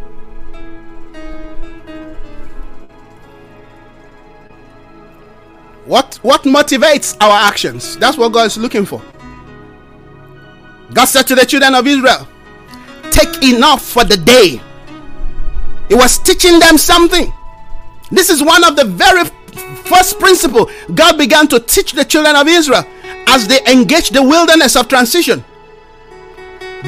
What what motivates our actions? That's what God is looking for. God said to the children of Israel, Take enough for the day. He was teaching them something. This is one of the very first principle God began to teach the children of Israel as they engage the wilderness of transition.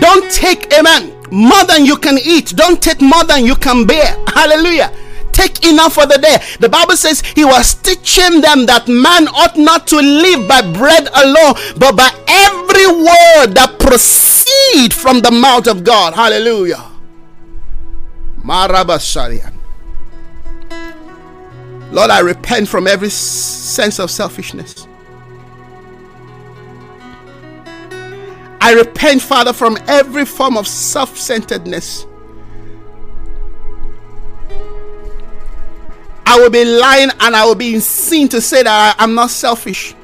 Don't take, amen, more than you can eat. Don't take more than you can bear. Hallelujah. Take enough for the day. The Bible says he was teaching them that man ought not to live by bread alone, but by every word that proceed from the mouth of God. Hallelujah. Marabasarian. Lord, I repent from every sense of selfishness. I repent, Father, from every form of self centeredness. I will be lying and I will be seen to say that I am not selfish.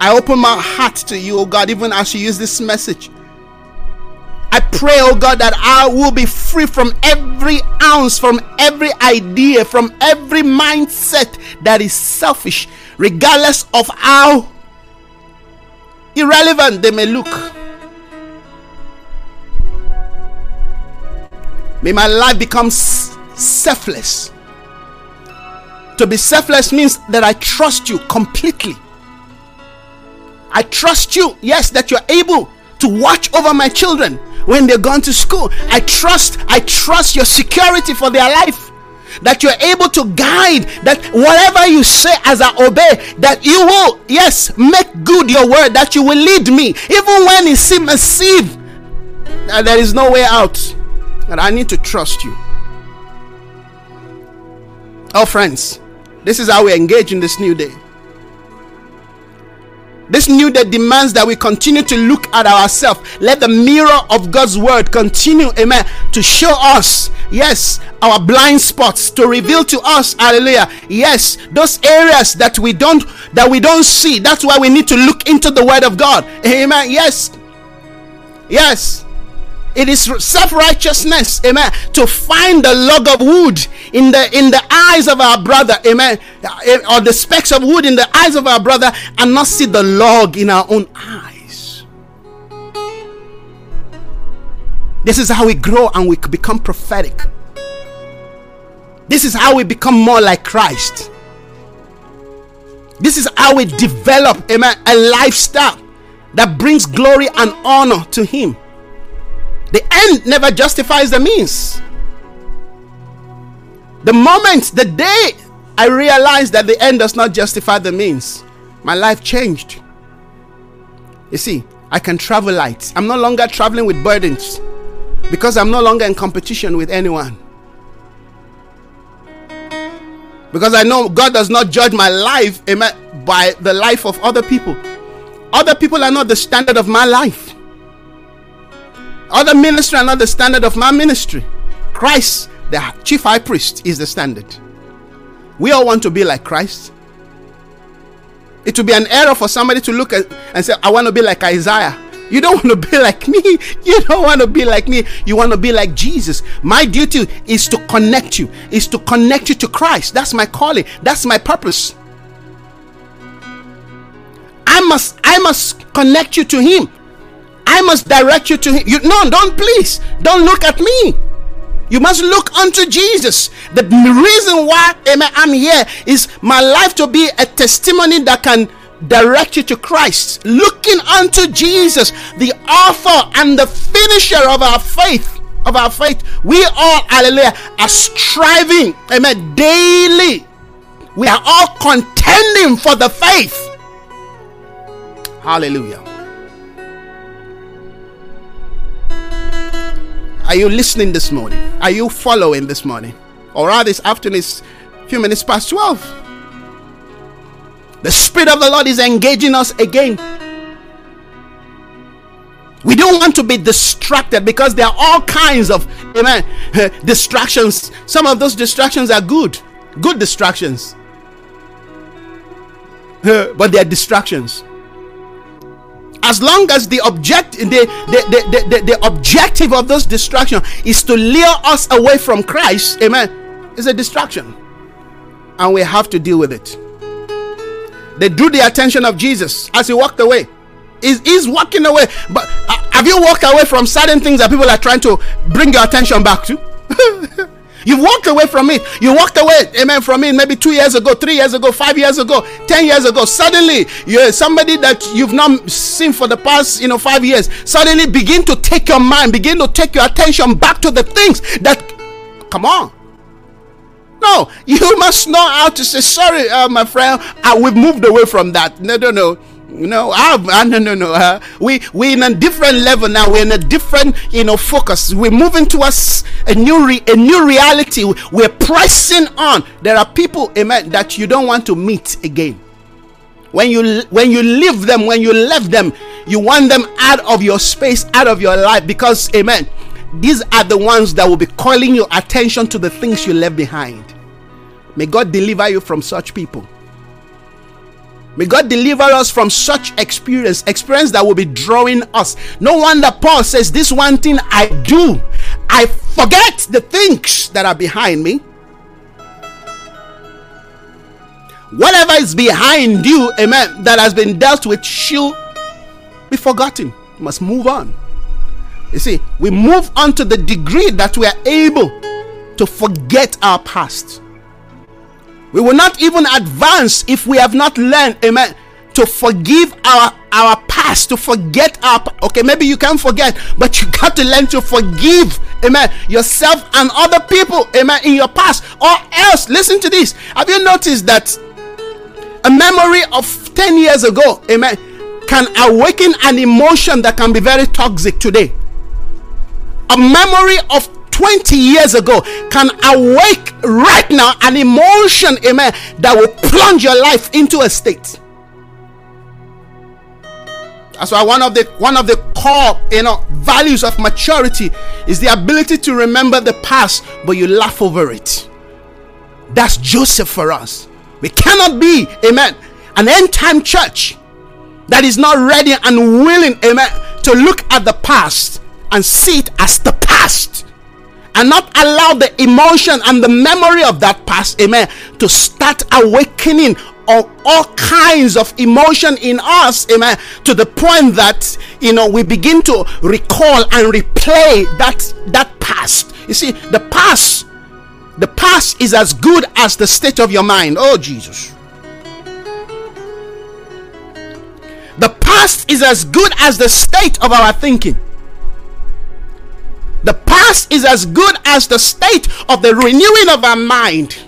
I open my heart to you, oh God, even as you use this message. I pray, oh God, that I will be free from every ounce, from every idea, from every mindset that is selfish, regardless of how irrelevant they may look. May my life become selfless. To be selfless means that I trust you completely. I trust you, yes, that you're able to watch over my children when they're gone to school. I trust, I trust your security for their life. That you're able to guide, that whatever you say as I obey, that you will, yes, make good your word, that you will lead me, even when it seems massive, that there is no way out. And I need to trust you. Oh, friends, this is how we engage in this new day. This new day demands that we continue to look at ourselves. Let the mirror of God's word continue, amen, to show us, yes, our blind spots, to reveal to us, hallelujah, yes, those areas that we don't that we don't see. That's why we need to look into the word of God. Amen. Yes. Yes. It is self-righteousness, amen, to find the log of wood in the in the eyes of our brother, amen, or the specks of wood in the eyes of our brother, and not see the log in our own eyes. This is how we grow and we become prophetic. This is how we become more like Christ. This is how we develop, amen, a lifestyle that brings glory and honor to Him. The end never justifies the means. The moment, the day I realized that the end does not justify the means, my life changed. You see, I can travel light. I'm no longer traveling with burdens because I'm no longer in competition with anyone. Because I know God does not judge my life by the life of other people. Other people are not the standard of my life. Other ministry are not the standard of my ministry. Christ, the chief high priest, is the standard. We all want to be like Christ. It would be an error for somebody to look at and say, I want to be like Isaiah. You don't want to be like me. You don't want to be like me. You want to be like Jesus. My duty is to connect you, is to connect you to Christ. That's my calling. That's my purpose. I must I must connect you to him. I must direct you to him. You no, don't please. Don't look at me. You must look unto Jesus. The reason why I'm here is my life to be a testimony that can direct you to Christ. Looking unto Jesus, the author and the finisher of our faith. Of our faith, we all, hallelujah, are striving, amen, daily. We are all contending for the faith. Hallelujah. Are you listening this morning? Are you following this morning? Or are this afternoon is few minutes past 12. The Spirit of the Lord is engaging us again. We don't want to be distracted because there are all kinds of amen distractions. Some of those distractions are good, good distractions, but they are distractions as long as the object the the, the, the, the objective of those distractions is to lure us away from christ amen it's a distraction. And we have to deal with it. They drew the attention of jesus as he walked away. He's, he's walking away. But uh, have you walked away from certain things that people are trying to bring your attention back to You walked away from it. You walked away, amen, from it maybe two years ago, three years ago, five years ago, ten years ago. Suddenly, you're somebody that you've not seen for the past, you know, five years. Suddenly begin to take your mind, begin to take your attention back to the things that come on. No, you must know how to say sorry, uh, my friend. We've moved away from that. No, no, no. No, I've, uh, no, no, no. Uh, we we're in a different level now. We're in a different, you know, focus. We're moving towards a new, re- a new reality. We're pressing on. There are people, amen, that you don't want to meet again. When you when you leave them, when you left them, you want them out of your space, out of your life, because, amen. These are the ones that will be calling your attention to the things you left behind. May God deliver you from such people. May God deliver us from such experience, experience that will be drawing us. No wonder Paul says, This one thing I do, I forget the things that are behind me. Whatever is behind you, amen, that has been dealt with, shall be forgotten. You must move on. You see, we move on to the degree that we are able to forget our past. We will not even advance if we have not learned, amen, to forgive our our past, to forget our okay, maybe you can forget, but you got to learn to forgive, amen, yourself and other people, amen, in your past. Or else, listen to this. Have you noticed that a memory of 10 years ago, amen, can awaken an emotion that can be very toxic today? A memory of 20 years ago can awake right now an emotion, amen, that will plunge your life into a state. That's why one of the one of the core you know values of maturity is the ability to remember the past, but you laugh over it. That's Joseph for us. We cannot be, amen, an end time church that is not ready and willing, amen, to look at the past and see it as the past and not allow the emotion and the memory of that past, amen, to start awakening of all kinds of emotion in us, amen, to the point that you know we begin to recall and replay that that past. You see, the past, the past is as good as the state of your mind. Oh Jesus. The past is as good as the state of our thinking. The past is as good as the state of the renewing of our mind.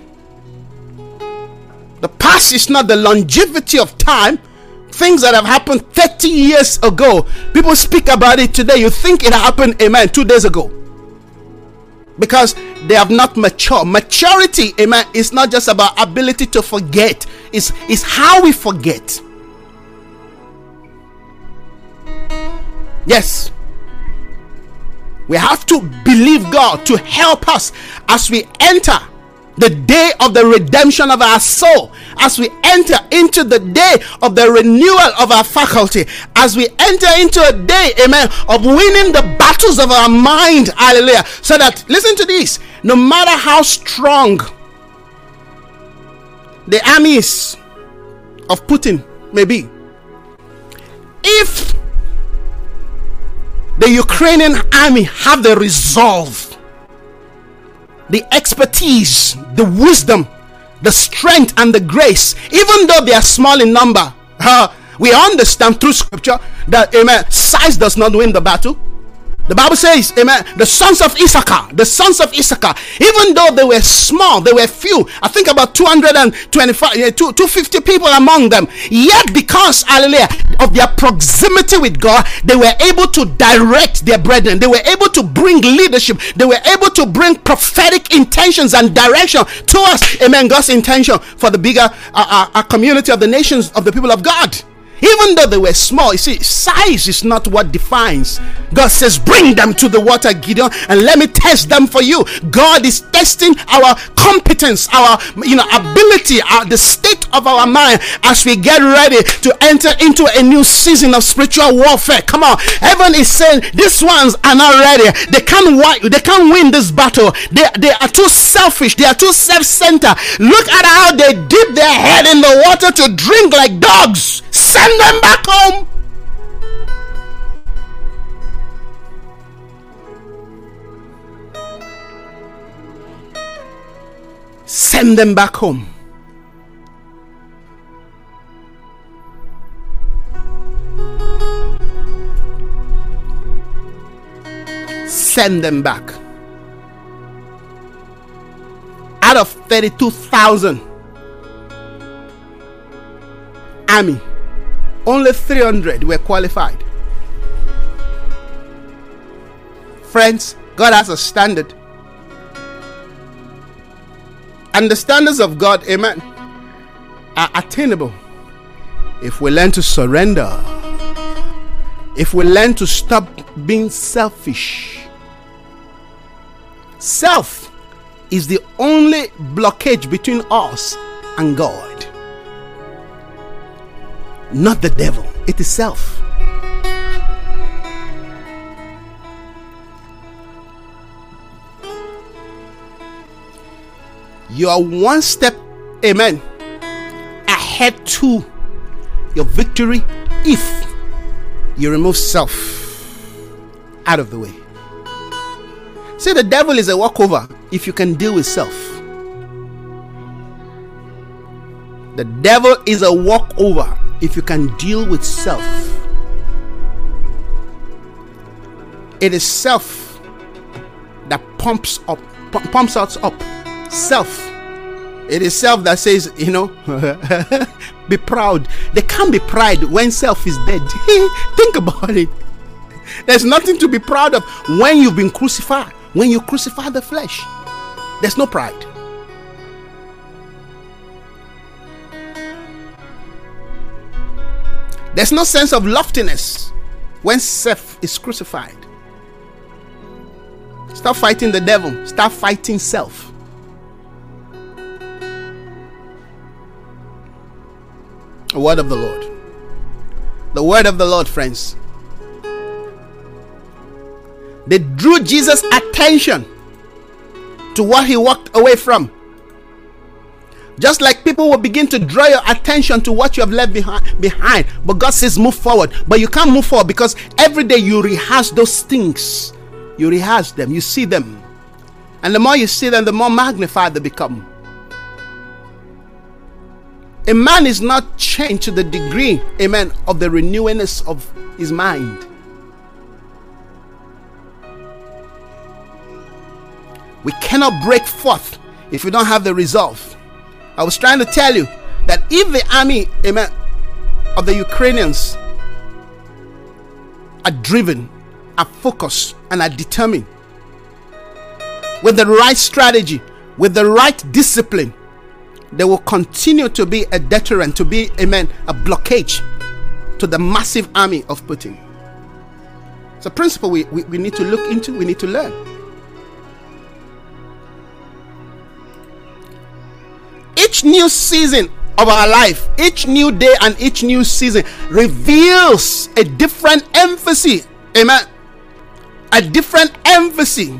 The past is not the longevity of time. Things that have happened 30 years ago. People speak about it today. You think it happened, amen, two days ago. Because they have not matured. Maturity, amen, is not just about ability to forget, it's, it's how we forget. Yes. We have to believe God to help us as we enter the day of the redemption of our soul, as we enter into the day of the renewal of our faculty, as we enter into a day, amen, of winning the battles of our mind, hallelujah. So that, listen to this, no matter how strong the armies of Putin may be, if the Ukrainian army have the resolve, the expertise, the wisdom, the strength, and the grace, even though they are small in number. Uh, we understand through scripture that, amen, size does not win the battle. The Bible says, Amen. The sons of Issachar, the sons of Issachar, even though they were small, they were few. I think about 225, 250 people among them. Yet, because, hallelujah, of their proximity with God, they were able to direct their brethren. They were able to bring leadership. They were able to bring prophetic intentions and direction to us. Amen. God's intention for the bigger uh, uh, uh community of the nations of the people of God. Even though they were small, you see, size is not what defines. God says, Bring them to the water, Gideon, and let me test them for you. God is testing our competence, our you know ability, our, the state of our mind as we get ready to enter into a new season of spiritual warfare. Come on, heaven is saying these ones are not ready. They can't they can't win this battle. They, they are too selfish, they are too self-centered. Look at how they dip their head in the water to drink like dogs. Send them back home. Send them back home. Send them back. Out of 32,000 army only 300 were qualified. Friends, God has a standard. And the standards of God, amen, are attainable if we learn to surrender, if we learn to stop being selfish. Self is the only blockage between us and God not the devil, it is self. You are one step, amen, ahead to your victory if you remove self out of the way. See, the devil is a walkover if you can deal with self. The devil is a walkover if you can deal with self. It is self that pumps up, pumps us up. Self. It is self that says, you know, be proud. They can't be pride when self is dead. Think about it. There's nothing to be proud of when you've been crucified. When you crucify the flesh, there's no pride. There's no sense of loftiness when self is crucified. Stop fighting the devil, start fighting self. The word of the Lord. The word of the Lord, friends. They drew Jesus' attention to what he walked away from. Just like people will begin to draw your attention to what you have left behind, behind. But God says, move forward. But you can't move forward because every day you rehearse those things. You rehearse them, you see them. And the more you see them, the more magnified they become. A man is not changed to the degree, amen, of the renewingness of his mind. We cannot break forth if we don't have the resolve. I was trying to tell you that if the army, amen, of the Ukrainians are driven, are focused, and are determined with the right strategy, with the right discipline, they will continue to be a deterrent, to be, amen, a blockage to the massive army of Putin. It's a principle we, we, we need to look into, we need to learn. Each new season of our life, each new day and each new season reveals a different emphasis. Amen. A different emphasis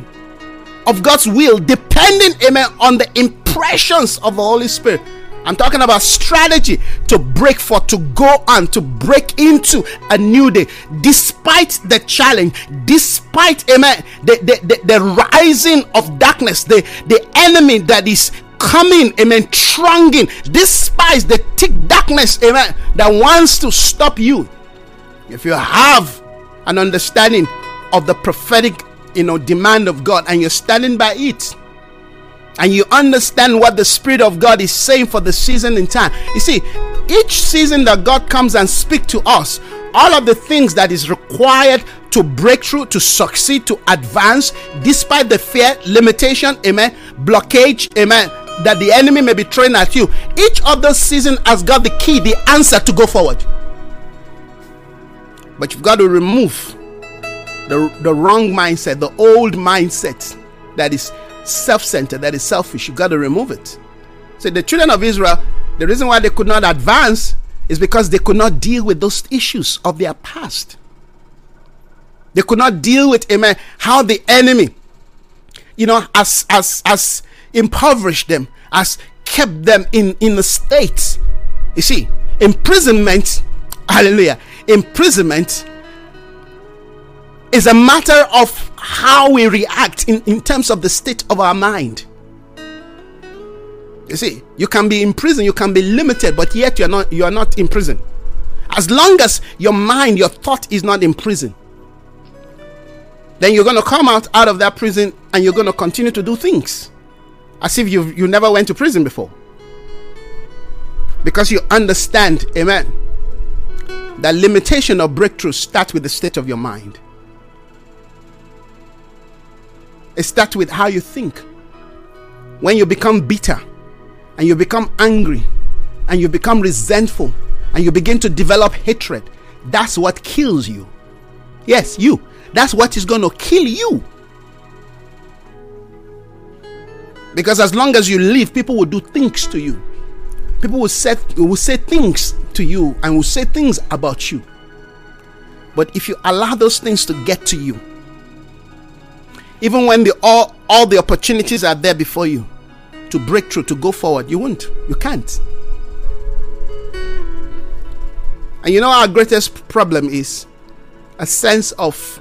of God's will depending, amen, on the impressions of the Holy Spirit. I'm talking about strategy to break for, to go on, to break into a new day, despite the challenge, despite amen, the, the, the, the rising of darkness, the, the enemy that is coming, amen, thronging, despite the thick darkness, amen, that wants to stop you. If you have an understanding of the prophetic, you know, demand of God and you're standing by it, and you understand what the Spirit of God is saying for the season in time. You see, each season that God comes and speak to us, all of the things that is required to break through, to succeed, to advance, despite the fear, limitation, amen, blockage, amen, that the enemy may be throwing at you. Each of those seasons has got the key, the answer to go forward. But you've got to remove the, the wrong mindset, the old mindset that is self centered, that is selfish. You've got to remove it. So, the children of Israel, the reason why they could not advance is because they could not deal with those issues of their past. They could not deal with, amen, how the enemy, you know, as, as, has impoverished them, has kept them in, in a state. You see, imprisonment, hallelujah, imprisonment is a matter of how we react in, in terms of the state of our mind. You see, you can be in prison, you can be limited, but yet you're not you are not in prison. As long as your mind, your thought is not in prison, then you're going to come out out of that prison and you're going to continue to do things as if you you never went to prison before. Because you understand, amen, that limitation of breakthrough starts with the state of your mind. It starts with how you think. When you become bitter and you become angry and you become resentful and you begin to develop hatred, that's what kills you. Yes, you. That's what is going to kill you. Because as long as you live, people will do things to you. People will say, will say things to you and will say things about you. But if you allow those things to get to you, even when the all, all the opportunities are there before you to break through, to go forward, you won't. You can't. And you know our greatest problem is a sense of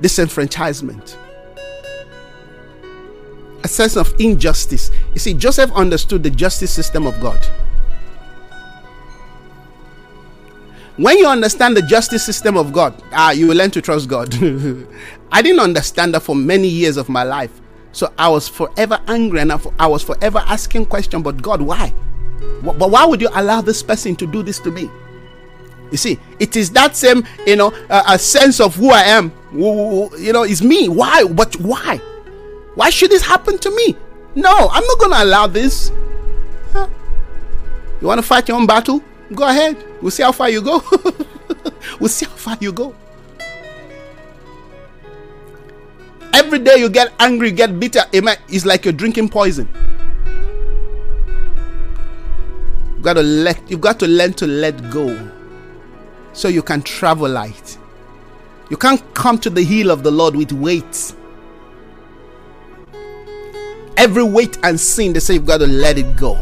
disenfranchisement a sense of injustice. You see, Joseph understood the justice system of God. When you understand the justice system of God, ah, you will learn to trust God. I didn't understand that for many years of my life. So I was forever angry and I was forever asking questions, but God, why? But why would you allow this person to do this to me? You see, it is that same, you know, a sense of who I am. You know, it's me. Why? But why? Why should this happen to me? No, I'm not going to allow this. You want to fight your own battle? Go ahead. We'll see how far you go. we'll see how far you go. Every day you get angry, get bitter, Amen. it's like you're drinking poison. You've got to let you've got to learn to let go so you can travel light. You can't come to the heel of the Lord with weights every weight and sin, they say you've got to let it go.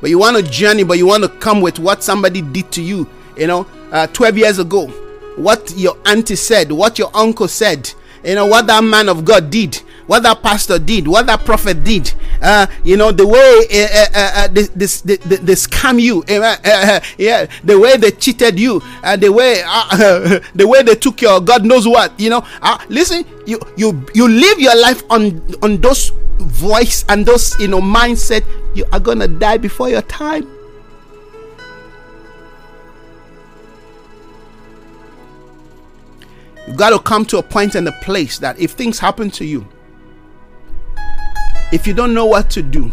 But you want to journey, but you want to come with what somebody did to you, you know, uh, 12 years ago. What your auntie said, what your uncle said, you know, what that man of God did what that pastor did, what that prophet did, uh, you know, the way uh, uh, uh they, they, they, scam you, uh, uh, yeah, the way they cheated you, the way the way they took your God knows what, you know. listen, you you you live your life on on those voice and those you know mindset. You are gonna die before your time. You've got to come to a point and a place that if things happen to you, if you don't know what to do,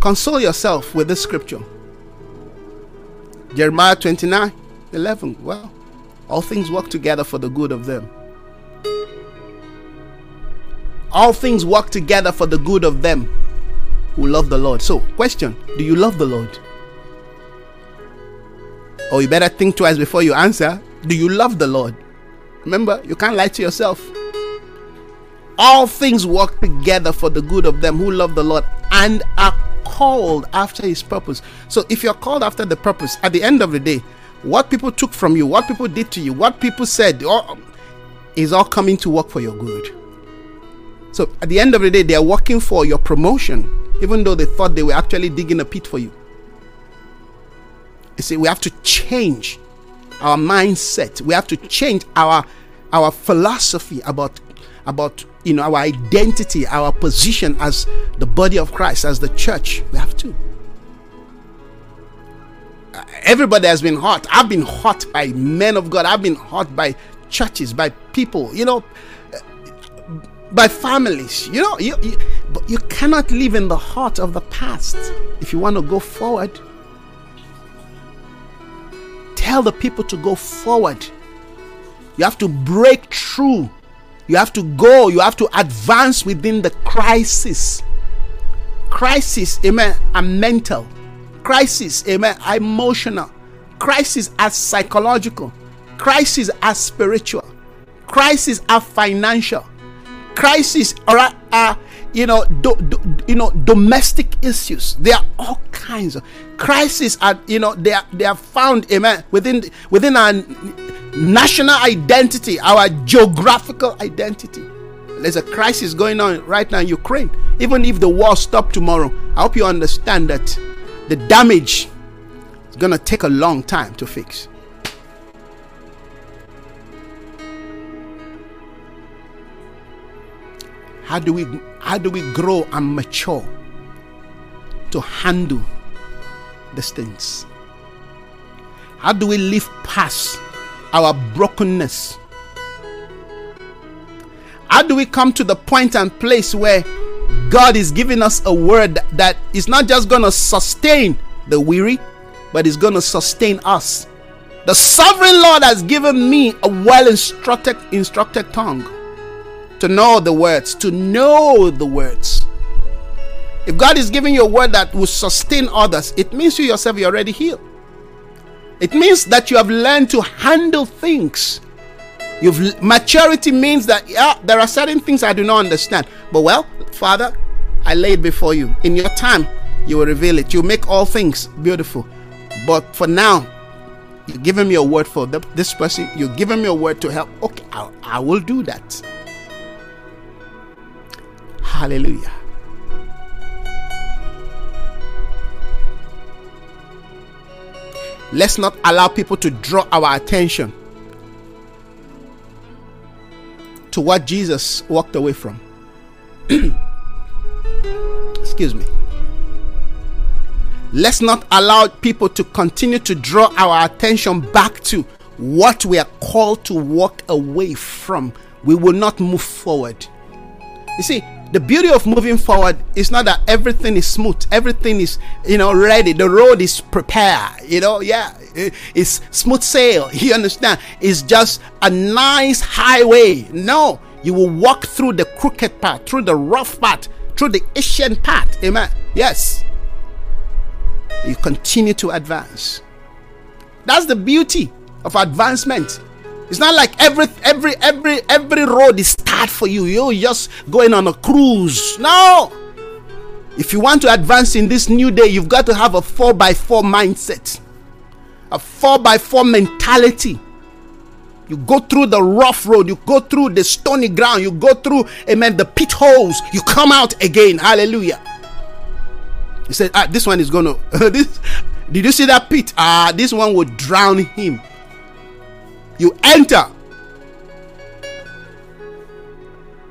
console yourself with this scripture. Jeremiah 29 11. Well, all things work together for the good of them. All things work together for the good of them who love the Lord. So, question Do you love the Lord? Or you better think twice before you answer. Do you love the Lord? Remember, you can't lie to yourself all things work together for the good of them who love the Lord and are called after his purpose. So if you're called after the purpose, at the end of the day, what people took from you, what people did to you, what people said, is all coming to work for your good. So at the end of the day, they are working for your promotion, even though they thought they were actually digging a pit for you. You see, we have to change our mindset. We have to change our our philosophy about about you know our identity our position as the body of christ as the church we have to. Everybody has been hurt. I've been hurt by men of god. I've been hurt by churches by people you know by families. You know you, you, but you cannot live in the heart of the past if you want to go forward. Tell the people to go forward. You have to break through you have to go, you have to advance within the crisis. Crisis, amen, are mental. Crisis, amen, are emotional. Crisis are psychological. Crisis are spiritual. Crisis are financial. Crisis are, are you know, do, do, you know, domestic issues. There are all kinds of crises. Are you know they are they are found, amen, within within our national identity, our geographical identity. There's a crisis going on right now in Ukraine. Even if the war stopped tomorrow, I hope you understand that the damage is going to take a long time to fix. How do we how do we grow and mature to handle these things? How do we live past our brokenness? How do we come to the point and place where God is giving us a word that is not just going to sustain the weary, but is going to sustain us? The sovereign Lord has given me a well instructed instructed tongue to know the words, to know the words. If God is giving you a word that will sustain others, it means you yourself you're already healed. It means that you have learned to handle things. You've maturity means that yeah, there are certain things I do not understand. But well, Father, I lay it before you. In your time, you will reveal it. You make all things beautiful. But for now, you give him your word for the, this person. You give him your word to help. Okay, I, I will do that. Hallelujah. Let's not allow people to draw our attention to what Jesus walked away from. Excuse me. Let's not allow people to continue to draw our attention back to what we are called to walk away from. We will not move forward. You see, the beauty of moving forward is not that everything is smooth everything is you know ready. The road is prepared you know yeah. It's smooth sail you understand? It's just a nice highway. No you will walk through the crooked path through the rough path through the ancient path. Amen. Yes. You continue to advance. That's the beauty of advancement It's not like every every every every road is start for you. You're just going on a cruise. No. If you want to advance in this new day, you've got to have a 4 by 4 mindset. A 4 by 4 mentality. You go through the rough road, you go through the stony ground, you go through, amen, the pit holes, you come out again. Hallelujah. He said, ah, this one is gonna this did you see that pit? Ah, this one will drown him. You enter.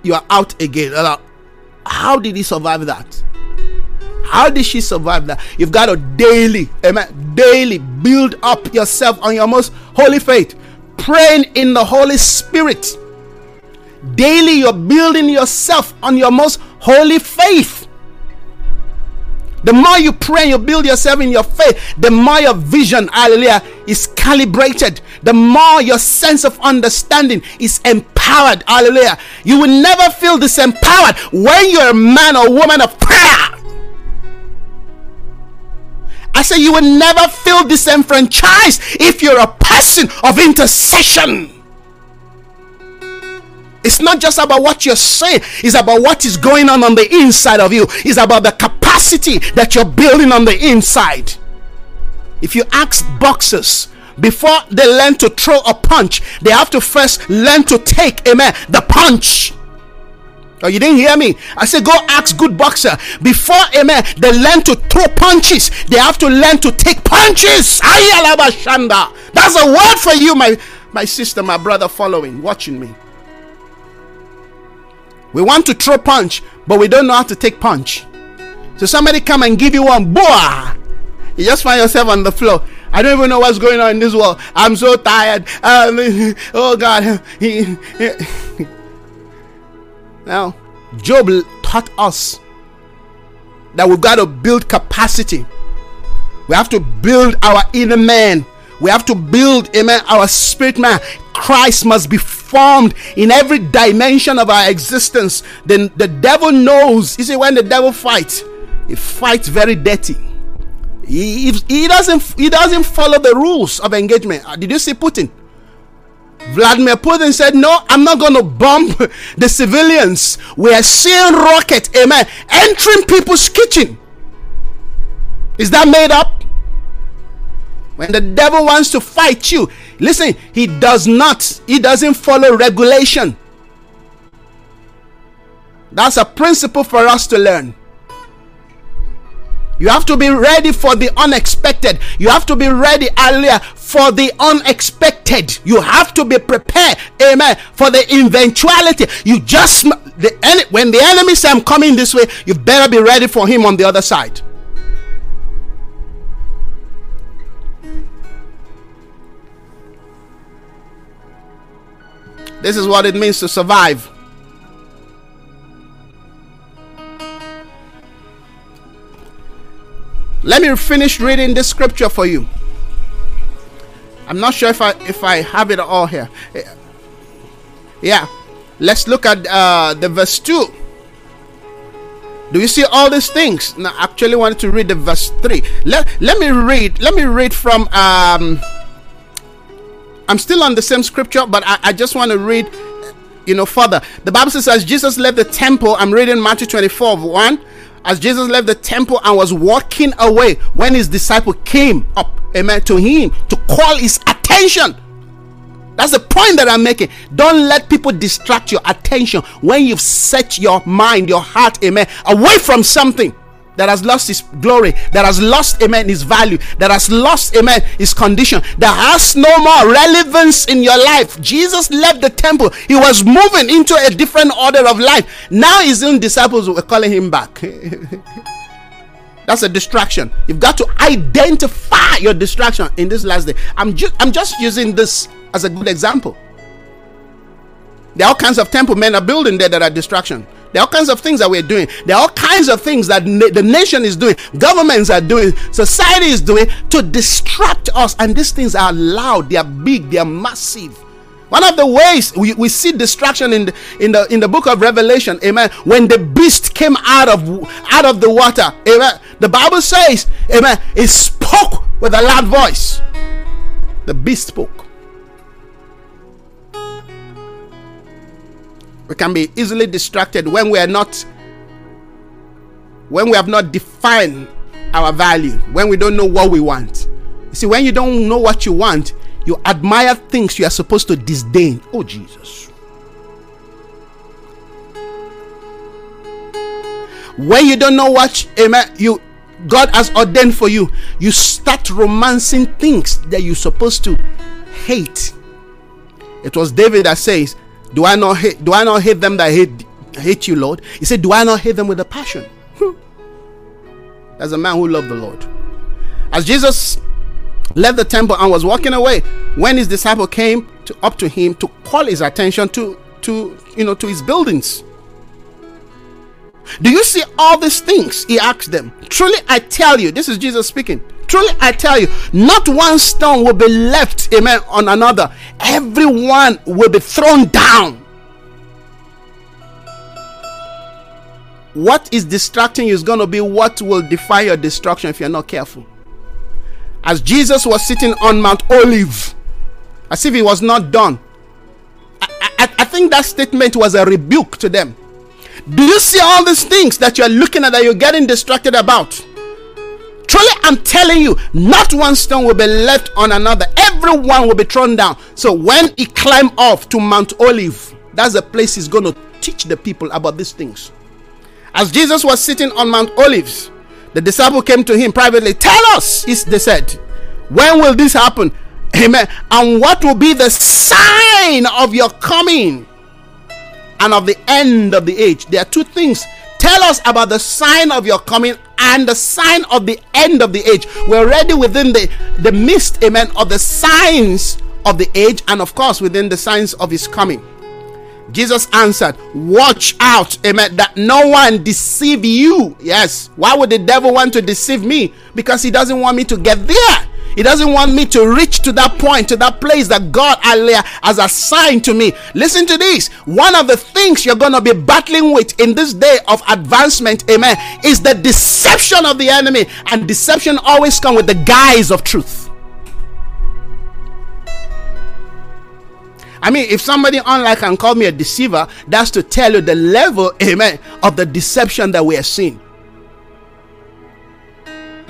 You are out again. Uh, how did he survive that? How did she survive that? You've got to daily, amen, daily build up yourself on your most holy faith, praying in the Holy Spirit. Daily, you're building yourself on your most holy faith. The more you pray, you build yourself in your faith, the more your vision, hallelujah, is calibrated. The more your sense of understanding is empowered, hallelujah. You will never feel disempowered when you're a man or woman of prayer. I say you will never feel disenfranchised if you're a person of intercession. It's not just about what you're saying, it's about what is going on on the inside of you. It's about the capacity that you're building on the inside. If you ask boxers before they learn to throw a punch, they have to first learn to take, amen, the punch. Oh, you didn't hear me. I said, go ask good boxer. Before, amen, they learn to throw punches. They have to learn to take punches. That's a word for you, my, my sister, my brother following, watching me. We want to throw punch, but we don't know how to take punch. So somebody come and give you one, boah! You just find yourself on the floor. I don't even know what's going on in this world. I'm so tired. Um, oh God. now, Job taught us that we've got to build capacity. We have to build our inner man. We have to build, amen, our spirit man. Christ must be formed in every dimension of our existence. Then the devil knows. You see, when the devil fights, he fights very dirty. He, he doesn't he doesn't follow the rules of engagement. Uh, did you see Putin? Vladimir Putin said, No, I'm not going to bomb the civilians. We are seeing rocket, amen, entering people's kitchen. Is that made up? When the devil wants to fight you, listen, he does not, he doesn't follow regulation. That's a principle for us to learn. You have to be ready for the unexpected. You have to be ready earlier for the unexpected. You have to be prepared, amen, for the eventuality. You just the when the enemy say I'm coming this way, you better be ready for him on the other side. This is what it means to survive. Let me finish reading this scripture for you. I'm not sure if I if I have it all here. Yeah. Let's look at uh, the verse 2. Do you see all these things? Now, I actually wanted to read the verse 3. Let, let me read. Let me read from um I'm still on the same scripture, but I, I just want to read you know further. The Bible says as Jesus left the temple, I'm reading Matthew 24 1 as Jesus left the temple and was walking away when his disciple came up, amen, to him to call his attention. That's the point that I'm making. Don't let people distract your attention when you've set your mind, your heart, amen, away from something that has lost his glory, that has lost, amen, his value, that has lost, amen, his condition, that has no more relevance in your life. Jesus left the temple, he was moving into a different order of life. Now his own disciples were calling him back. That's a distraction. You've got to identify your distraction in this last day. I'm just I'm just using this as a good example. There are all kinds of temple men are building there that are distraction. There are all kinds of things that we're doing. There are all kinds of things that na- the nation is doing, governments are doing, society is doing to distract us. And these things are loud, they are big, they are massive. One of the ways we, we see distraction in the, in the in the book of Revelation, amen. When the beast came out of out of the water, amen. The Bible says, amen, it spoke with a loud voice. The beast spoke. We can be easily distracted when we are not when we have not defined our value, when we don't know what we want. You see, when you don't know what you want, you admire things you are supposed to disdain. Oh, Jesus. When you don't know what amen, you God has ordained for you, you start romancing things that you're supposed to hate. It was David that says, Do I not hate do I not hate them that hate hate you, Lord? He said, Do I not hate them with a passion? Hmm. As a man who loved the Lord. As Jesus left the temple and was walking away, when his disciple came to, up to him to call his attention to to you know to his buildings. Do you see all these things? He asked them. Truly, I tell you, this is Jesus speaking. Truly, I tell you, not one stone will be left, amen, on another. Everyone will be thrown down. What is distracting you is going to be what will defy your destruction if you're not careful. As Jesus was sitting on Mount Olive, as if he was not done, I, I, I think that statement was a rebuke to them. Do you see all these things that you're looking at that you're getting distracted about? I'm telling you, not one stone will be left on another. Everyone will be thrown down. So when he climbed off to Mount Olive, that's the place he's going to teach the people about these things. As Jesus was sitting on Mount Olives, the disciple came to him privately. Tell us, they said, when will this happen? Amen. And what will be the sign of your coming and of the end of the age. There are two things. Tell us about the sign of your coming and the sign of the end of the age. We're already within the, the midst, amen, of the signs of the age, and of course, within the signs of his coming. Jesus answered, Watch out, amen, that no one deceive you. Yes. Why would the devil want to deceive me? Because he doesn't want me to get there. He doesn't want me to reach to that point, to that place that God has assigned to me. Listen to this. One of the things you're going to be battling with in this day of advancement, amen, is the deception of the enemy. And deception always comes with the guise of truth. I mean, if somebody online can call me a deceiver, that's to tell you the level, amen, of the deception that we are seeing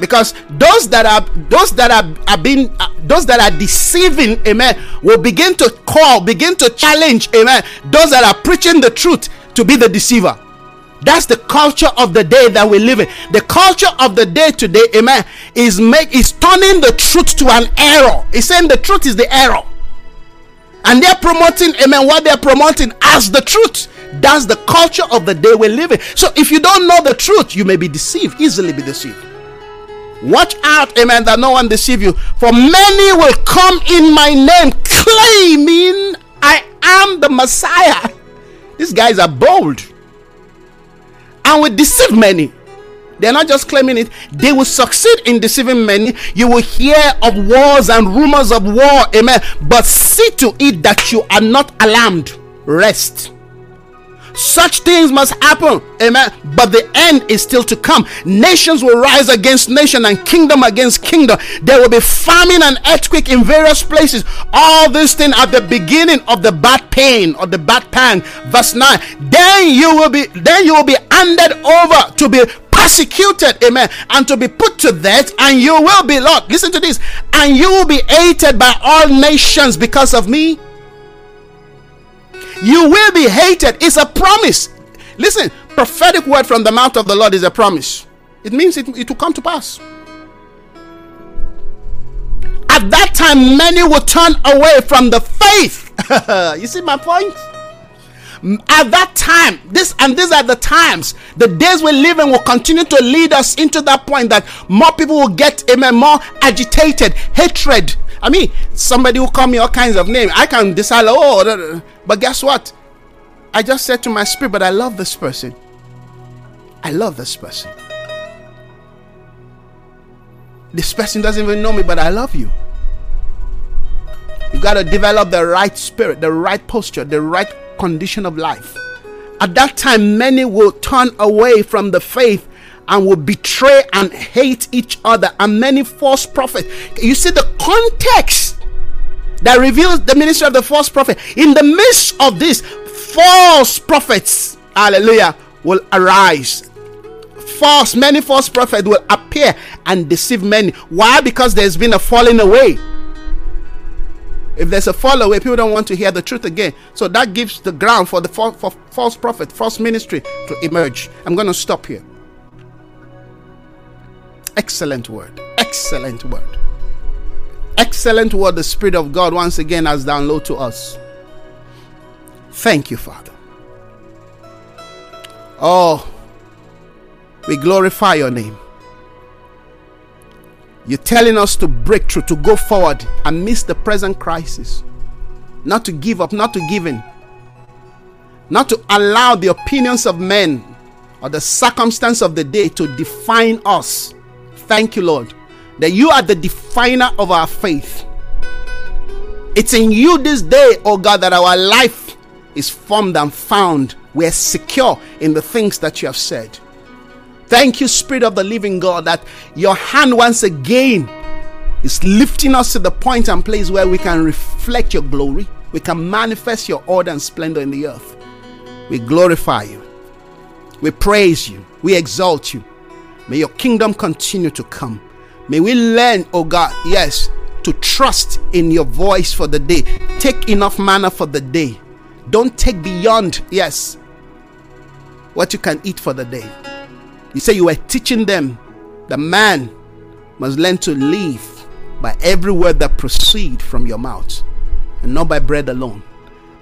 because those that are those that are, are being uh, those that are deceiving amen will begin to call begin to challenge amen those that are preaching the truth to be the deceiver. That's the culture of the day that we live in. The culture of the day today amen is make is turning the truth to an error. It's saying the truth is the error. And they're promoting amen what they're promoting as the truth. That's the culture of the day we're living so if you don't know the truth you may be deceived easily be deceived Watch out, amen, that no one deceive you. For many will come in my name, claiming I am the Messiah. These guys are bold and will deceive many. They're not just claiming it, they will succeed in deceiving many. You will hear of wars and rumors of war, amen. But see to it that you are not alarmed. Rest. Such things must happen. Amen. But the end is still to come. Nations will rise against nation and kingdom against kingdom. There will be famine and earthquake in various places. All these things at the beginning of the bad pain or the bad pan. Verse 9. Then you will be then you will be handed over to be persecuted, amen, and to be put to death, and you will be, Lord, listen to this, and you will be hated by all nations because of me. You will be hated. It's a promise. Listen, prophetic word from the mouth of the Lord is a promise. It means it, it will come to pass. At that time, many will turn away from the faith. you see my point? At that time, this and these are the times, the days we live in will continue to lead us into that point that more people will get amen, more agitated, hatred. I mean, somebody will call me all kinds of names. I can decide, oh, but guess what? I just said to my spirit, but I love this person. I love this person. This person doesn't even know me, but I love you. You got to develop the right spirit, the right posture, the right condition of life. At that time, many will turn away from the faith and will betray and hate each other, and many false prophets. You see the context that reveals the ministry of the false prophet. In the midst of this, false prophets, hallelujah, will arise. False, many false prophets will appear and deceive many. Why? Because there's been a falling away. If there's a fall away, people don't want to hear the truth again. So that gives the ground for the for, false prophet, false ministry to emerge. I'm going to stop here. Excellent word. Excellent word. Excellent word the Spirit of God once again has downloaded to us. Thank you, Father. Oh, we glorify your name. You're telling us to break through, to go forward amidst the present crisis. Not to give up, not to give in. Not to allow the opinions of men or the circumstance of the day to define us. Thank you, Lord, that you are the definer of our faith. It's in you this day, oh God, that our life is formed and found. We're secure in the things that you have said. Thank you, Spirit of the living God, that your hand once again is lifting us to the point and place where we can reflect your glory. We can manifest your order and splendor in the earth. We glorify you. We praise you. We exalt you. May your kingdom continue to come. May we learn, oh God, yes, to trust in your voice for the day. Take enough manna for the day. Don't take beyond, yes, what you can eat for the day. You say you were teaching them the man must learn to live by every word that proceed from your mouth and not by bread alone.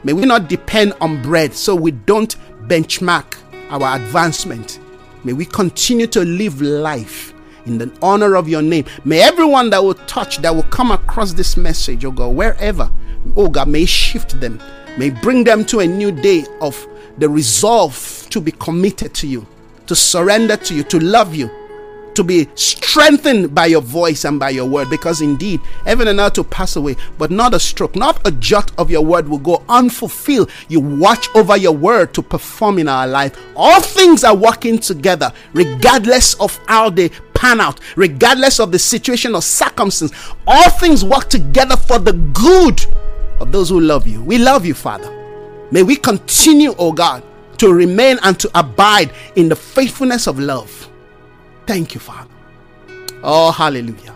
May we not depend on bread so we don't benchmark our advancement. May we continue to live life in the honor of your name. May everyone that will touch, that will come across this message, oh God, wherever, oh God, may shift them. May bring them to a new day of the resolve to be committed to you to surrender to you, to love you, to be strengthened by your voice and by your word. Because indeed, heaven and earth will pass away, but not a stroke, not a jot of your word will go unfulfilled. You watch over your word to perform in our life. All things are working together, regardless of how they pan out, regardless of the situation or circumstance. All things work together for the good of those who love you. We love you, Father. May we continue, oh God, to remain and to abide in the faithfulness of love. Thank you, Father. Oh, hallelujah.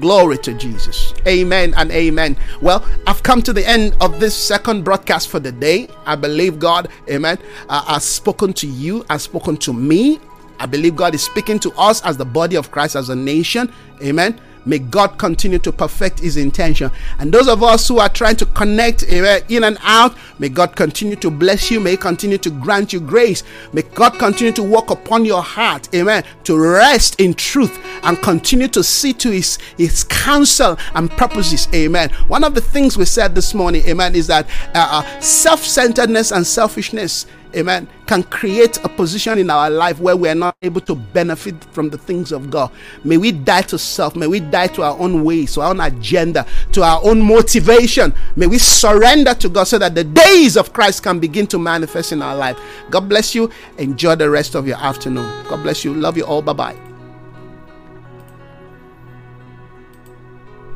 Glory to Jesus. Amen and amen. Well, I've come to the end of this second broadcast for the day. I believe God, amen, uh, has spoken to you, has spoken to me. I believe God is speaking to us as the body of Christ, as a nation. Amen. May God continue to perfect His intention. And those of us who are trying to connect in and out, may God continue to bless you. May He continue to grant you grace. May God continue to work upon your heart. Amen. To rest in truth and continue to see to His, his counsel and purposes. Amen. One of the things we said this morning, Amen, is that uh, uh, self centeredness and selfishness amen, can create a position in our life where we are not able to benefit from the things of God. May we die to self. May we die to our own ways, to our own agenda, to our own motivation. May we surrender to God so that the days of Christ can begin to manifest in our life. God bless you. Enjoy the rest of your afternoon. God bless you. Love you all. Bye bye.